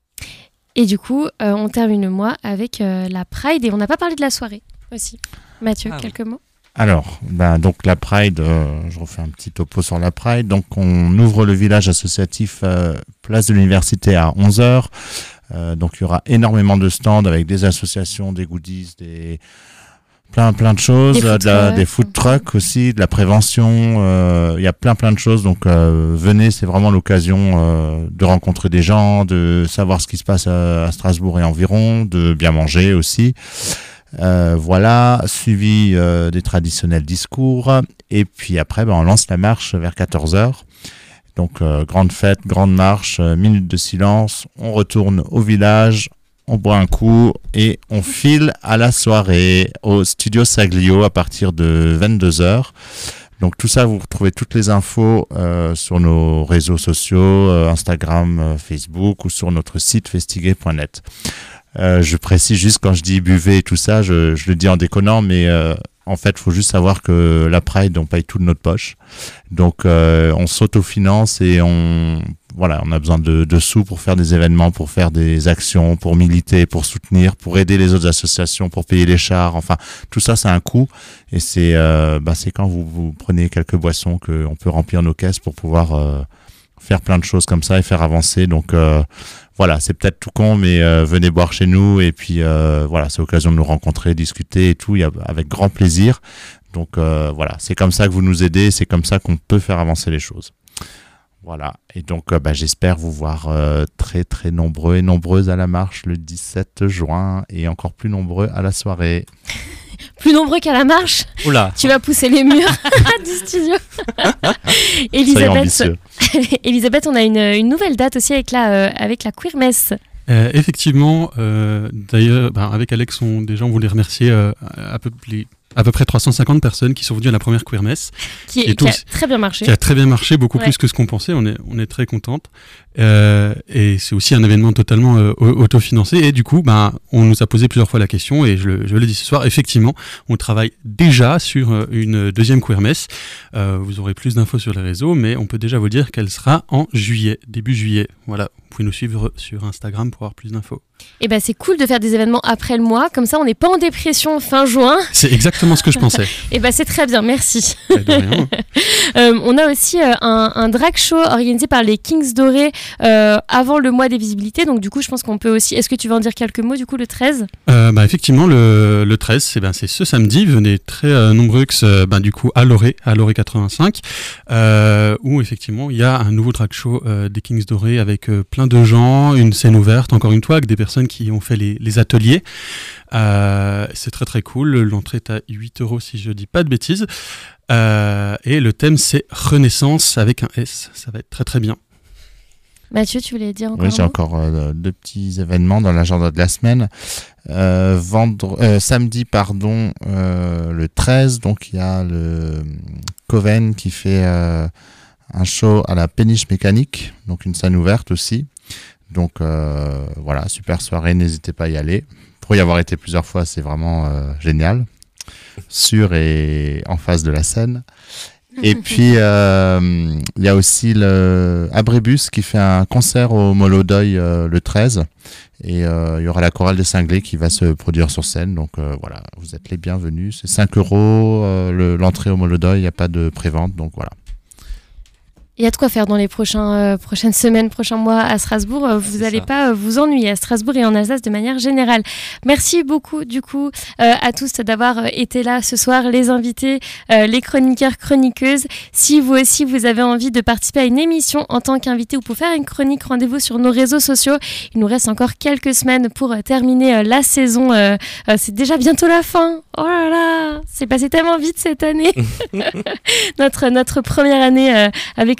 Et du coup, euh, on termine le mois avec euh, la Pride et on n'a pas parlé de la soirée aussi. Mathieu, Ah oui. quelques mots? Alors, ben, donc la Pride, euh, je refais un petit topo sur la Pride. Donc, on ouvre le village associatif euh, Place de l'Université à 11h. Euh, donc, il y aura énormément de stands avec des associations, des goodies, des plein plein de choses, Des euh, food de la- trucks. des food trucks aussi, de la prévention. euh, Il y a plein plein de choses. Donc, euh, venez, c'est vraiment l'occasion euh, de rencontrer des gens, de savoir ce qui se passe à, à Strasbourg et environ, de bien manger aussi. Euh, voilà, suivi euh, des traditionnels discours. Et puis après, ben, on lance la marche vers 14h. Donc, euh, grande fête, grande marche, minute de silence. On retourne au village, on boit un coup et on file à la soirée au studio Saglio à partir de 22h. Donc tout ça, vous retrouvez toutes les infos euh, sur nos réseaux sociaux, euh, Instagram, euh, Facebook ou sur notre site festiguer.net. Je précise juste quand je dis buvez et tout ça, je, le dis en déconnant, mais en fait, il faut juste savoir que la Pride, on paye tout de notre poche. Donc, on s'autofinance et on, voilà, on a besoin de, de sous pour faire des événements, pour faire des actions, pour militer, pour soutenir, pour aider les autres associations, pour payer les chars. Enfin, tout ça, c'est un coût. Et c'est, euh, bah, c'est quand vous, vous prenez quelques boissons qu'on peut remplir nos caisses pour pouvoir euh, faire plein de choses comme ça et faire avancer. Donc, euh, voilà, c'est peut-être tout con, mais euh, venez boire chez nous et puis euh, voilà, c'est l'occasion de nous rencontrer, discuter et tout, a, avec grand plaisir. Donc euh, voilà, c'est comme ça que vous nous aidez, c'est comme ça qu'on peut faire avancer les choses. Voilà, et donc euh, bah, j'espère vous voir euh, très très nombreux et nombreuses à la marche le 17 juin et encore plus nombreux à la soirée. [LAUGHS] Plus nombreux qu'à la marche. Oula. [LAUGHS] Tu vas pousser les murs [LAUGHS] du studio. Elisabeth. Elisabeth, on a une, une nouvelle date aussi avec la, euh, avec la Queer Mess. Euh, effectivement, euh, d'ailleurs, ben, avec Alex, on, déjà, on voulait remercier euh, à, peu, les- à peu près 350 personnes qui sont venues à la première Queer Mess. Qui, qui a très bien marché. Qui a très bien marché, beaucoup Ouais. plus que ce qu'on pensait. On est, on est très contente. Euh, et c'est aussi un événement totalement euh, au- autofinancé. Et du coup, ben, on nous a posé plusieurs fois la question, et je, le- je l'ai dit ce soir, effectivement, on travaille déjà sur euh, une deuxième Queer Mess. Euh, vous aurez plus d'infos sur les réseaux, mais on peut déjà vous dire qu'elle sera en juillet, début juillet. Voilà, pouvez nous suivre sur Instagram pour avoir plus d'infos. Et ben c'est cool de faire des événements après le mois, comme ça on n'est pas en dépression fin juin. [LAUGHS] C'est exactement ce que je pensais. [LAUGHS] Et ben c'est très bien, merci. Ouais, de rien. [LAUGHS] Euh, on a aussi euh, un, un drag show organisé par les Kings Dorés euh, avant le mois des visibilités. Donc du coup, je pense qu'on peut aussi. Est-ce que tu veux en dire quelques mots du coup le 13 Euh, bah, effectivement, le, le 13, c'est ben, c'est ce samedi. Venez très nombreux ben, du coup à Loré, à Loré 85, euh, où effectivement il y a un nouveau drag show des Kings Dorés avec euh, plein de gens, une scène ouverte, encore une fois, avec des personnes qui ont fait les, les ateliers. Euh, c'est très très cool. L'entrée est à 8 euros si je dis pas de bêtises. Euh, et le thème c'est Renaissance avec un S. Ça va être très très bien. Mathieu, tu voulais dire encore Oui, j'ai encore euh, deux petits événements dans l'agenda de la semaine. Euh, vendre, euh, samedi, pardon, euh, le 13, donc il y a le Coven qui fait euh, un show à la péniche mécanique, donc une scène ouverte aussi. Donc euh, voilà, super soirée, n'hésitez pas à y aller. Pour y avoir été plusieurs fois, c'est vraiment euh, génial. Sûr et en face de la scène. Et [LAUGHS] puis, euh, il y a aussi le Abrébus qui fait un concert au Molodoy le 13. Et il y aura la chorale des cinglés qui va se produire sur scène. Donc voilà, vous êtes les bienvenus. C'est 5 euros le- l'entrée au Molodoy. Il n'y a pas de prévente. Donc voilà. Il y a de quoi faire dans les prochains, euh, prochaines semaines, prochains mois à Strasbourg. Euh, Vous n'allez pas euh, vous ennuyer à Strasbourg et en Alsace de manière générale. Merci beaucoup du coup euh, à tous d'avoir été là ce soir, les invités, les chroniqueurs, chroniqueuses. Si vous aussi vous avez envie de participer à une émission en tant qu'invité ou pour faire une chronique, rendez-vous sur nos réseaux sociaux. Il nous reste encore quelques semaines pour terminer la saison. C'est déjà bientôt la fin. Oh là là, c'est passé tellement vite cette année. [LAUGHS] [LAUGHS] notre, notre première année euh,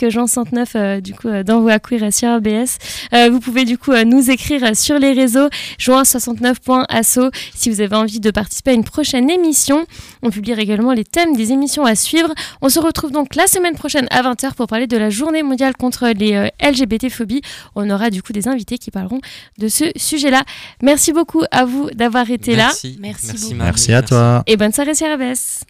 avec Jean 109 euh, du coup euh, dans Voix Queer sur RBS. Euh, vous pouvez du coup euh, nous écrire sur les réseaux joint69.asso si vous avez envie de participer à une prochaine émission. On publie également les thèmes des émissions à suivre. On se retrouve donc la semaine prochaine à 20h pour parler de la journée mondiale contre les euh, LGBT-phobies. On aura du coup des invités qui parleront de ce sujet-là. Merci beaucoup à vous d'avoir été Merci. là. Merci Merci, beaucoup. Merci à toi. Et bonne soirée sur RBS.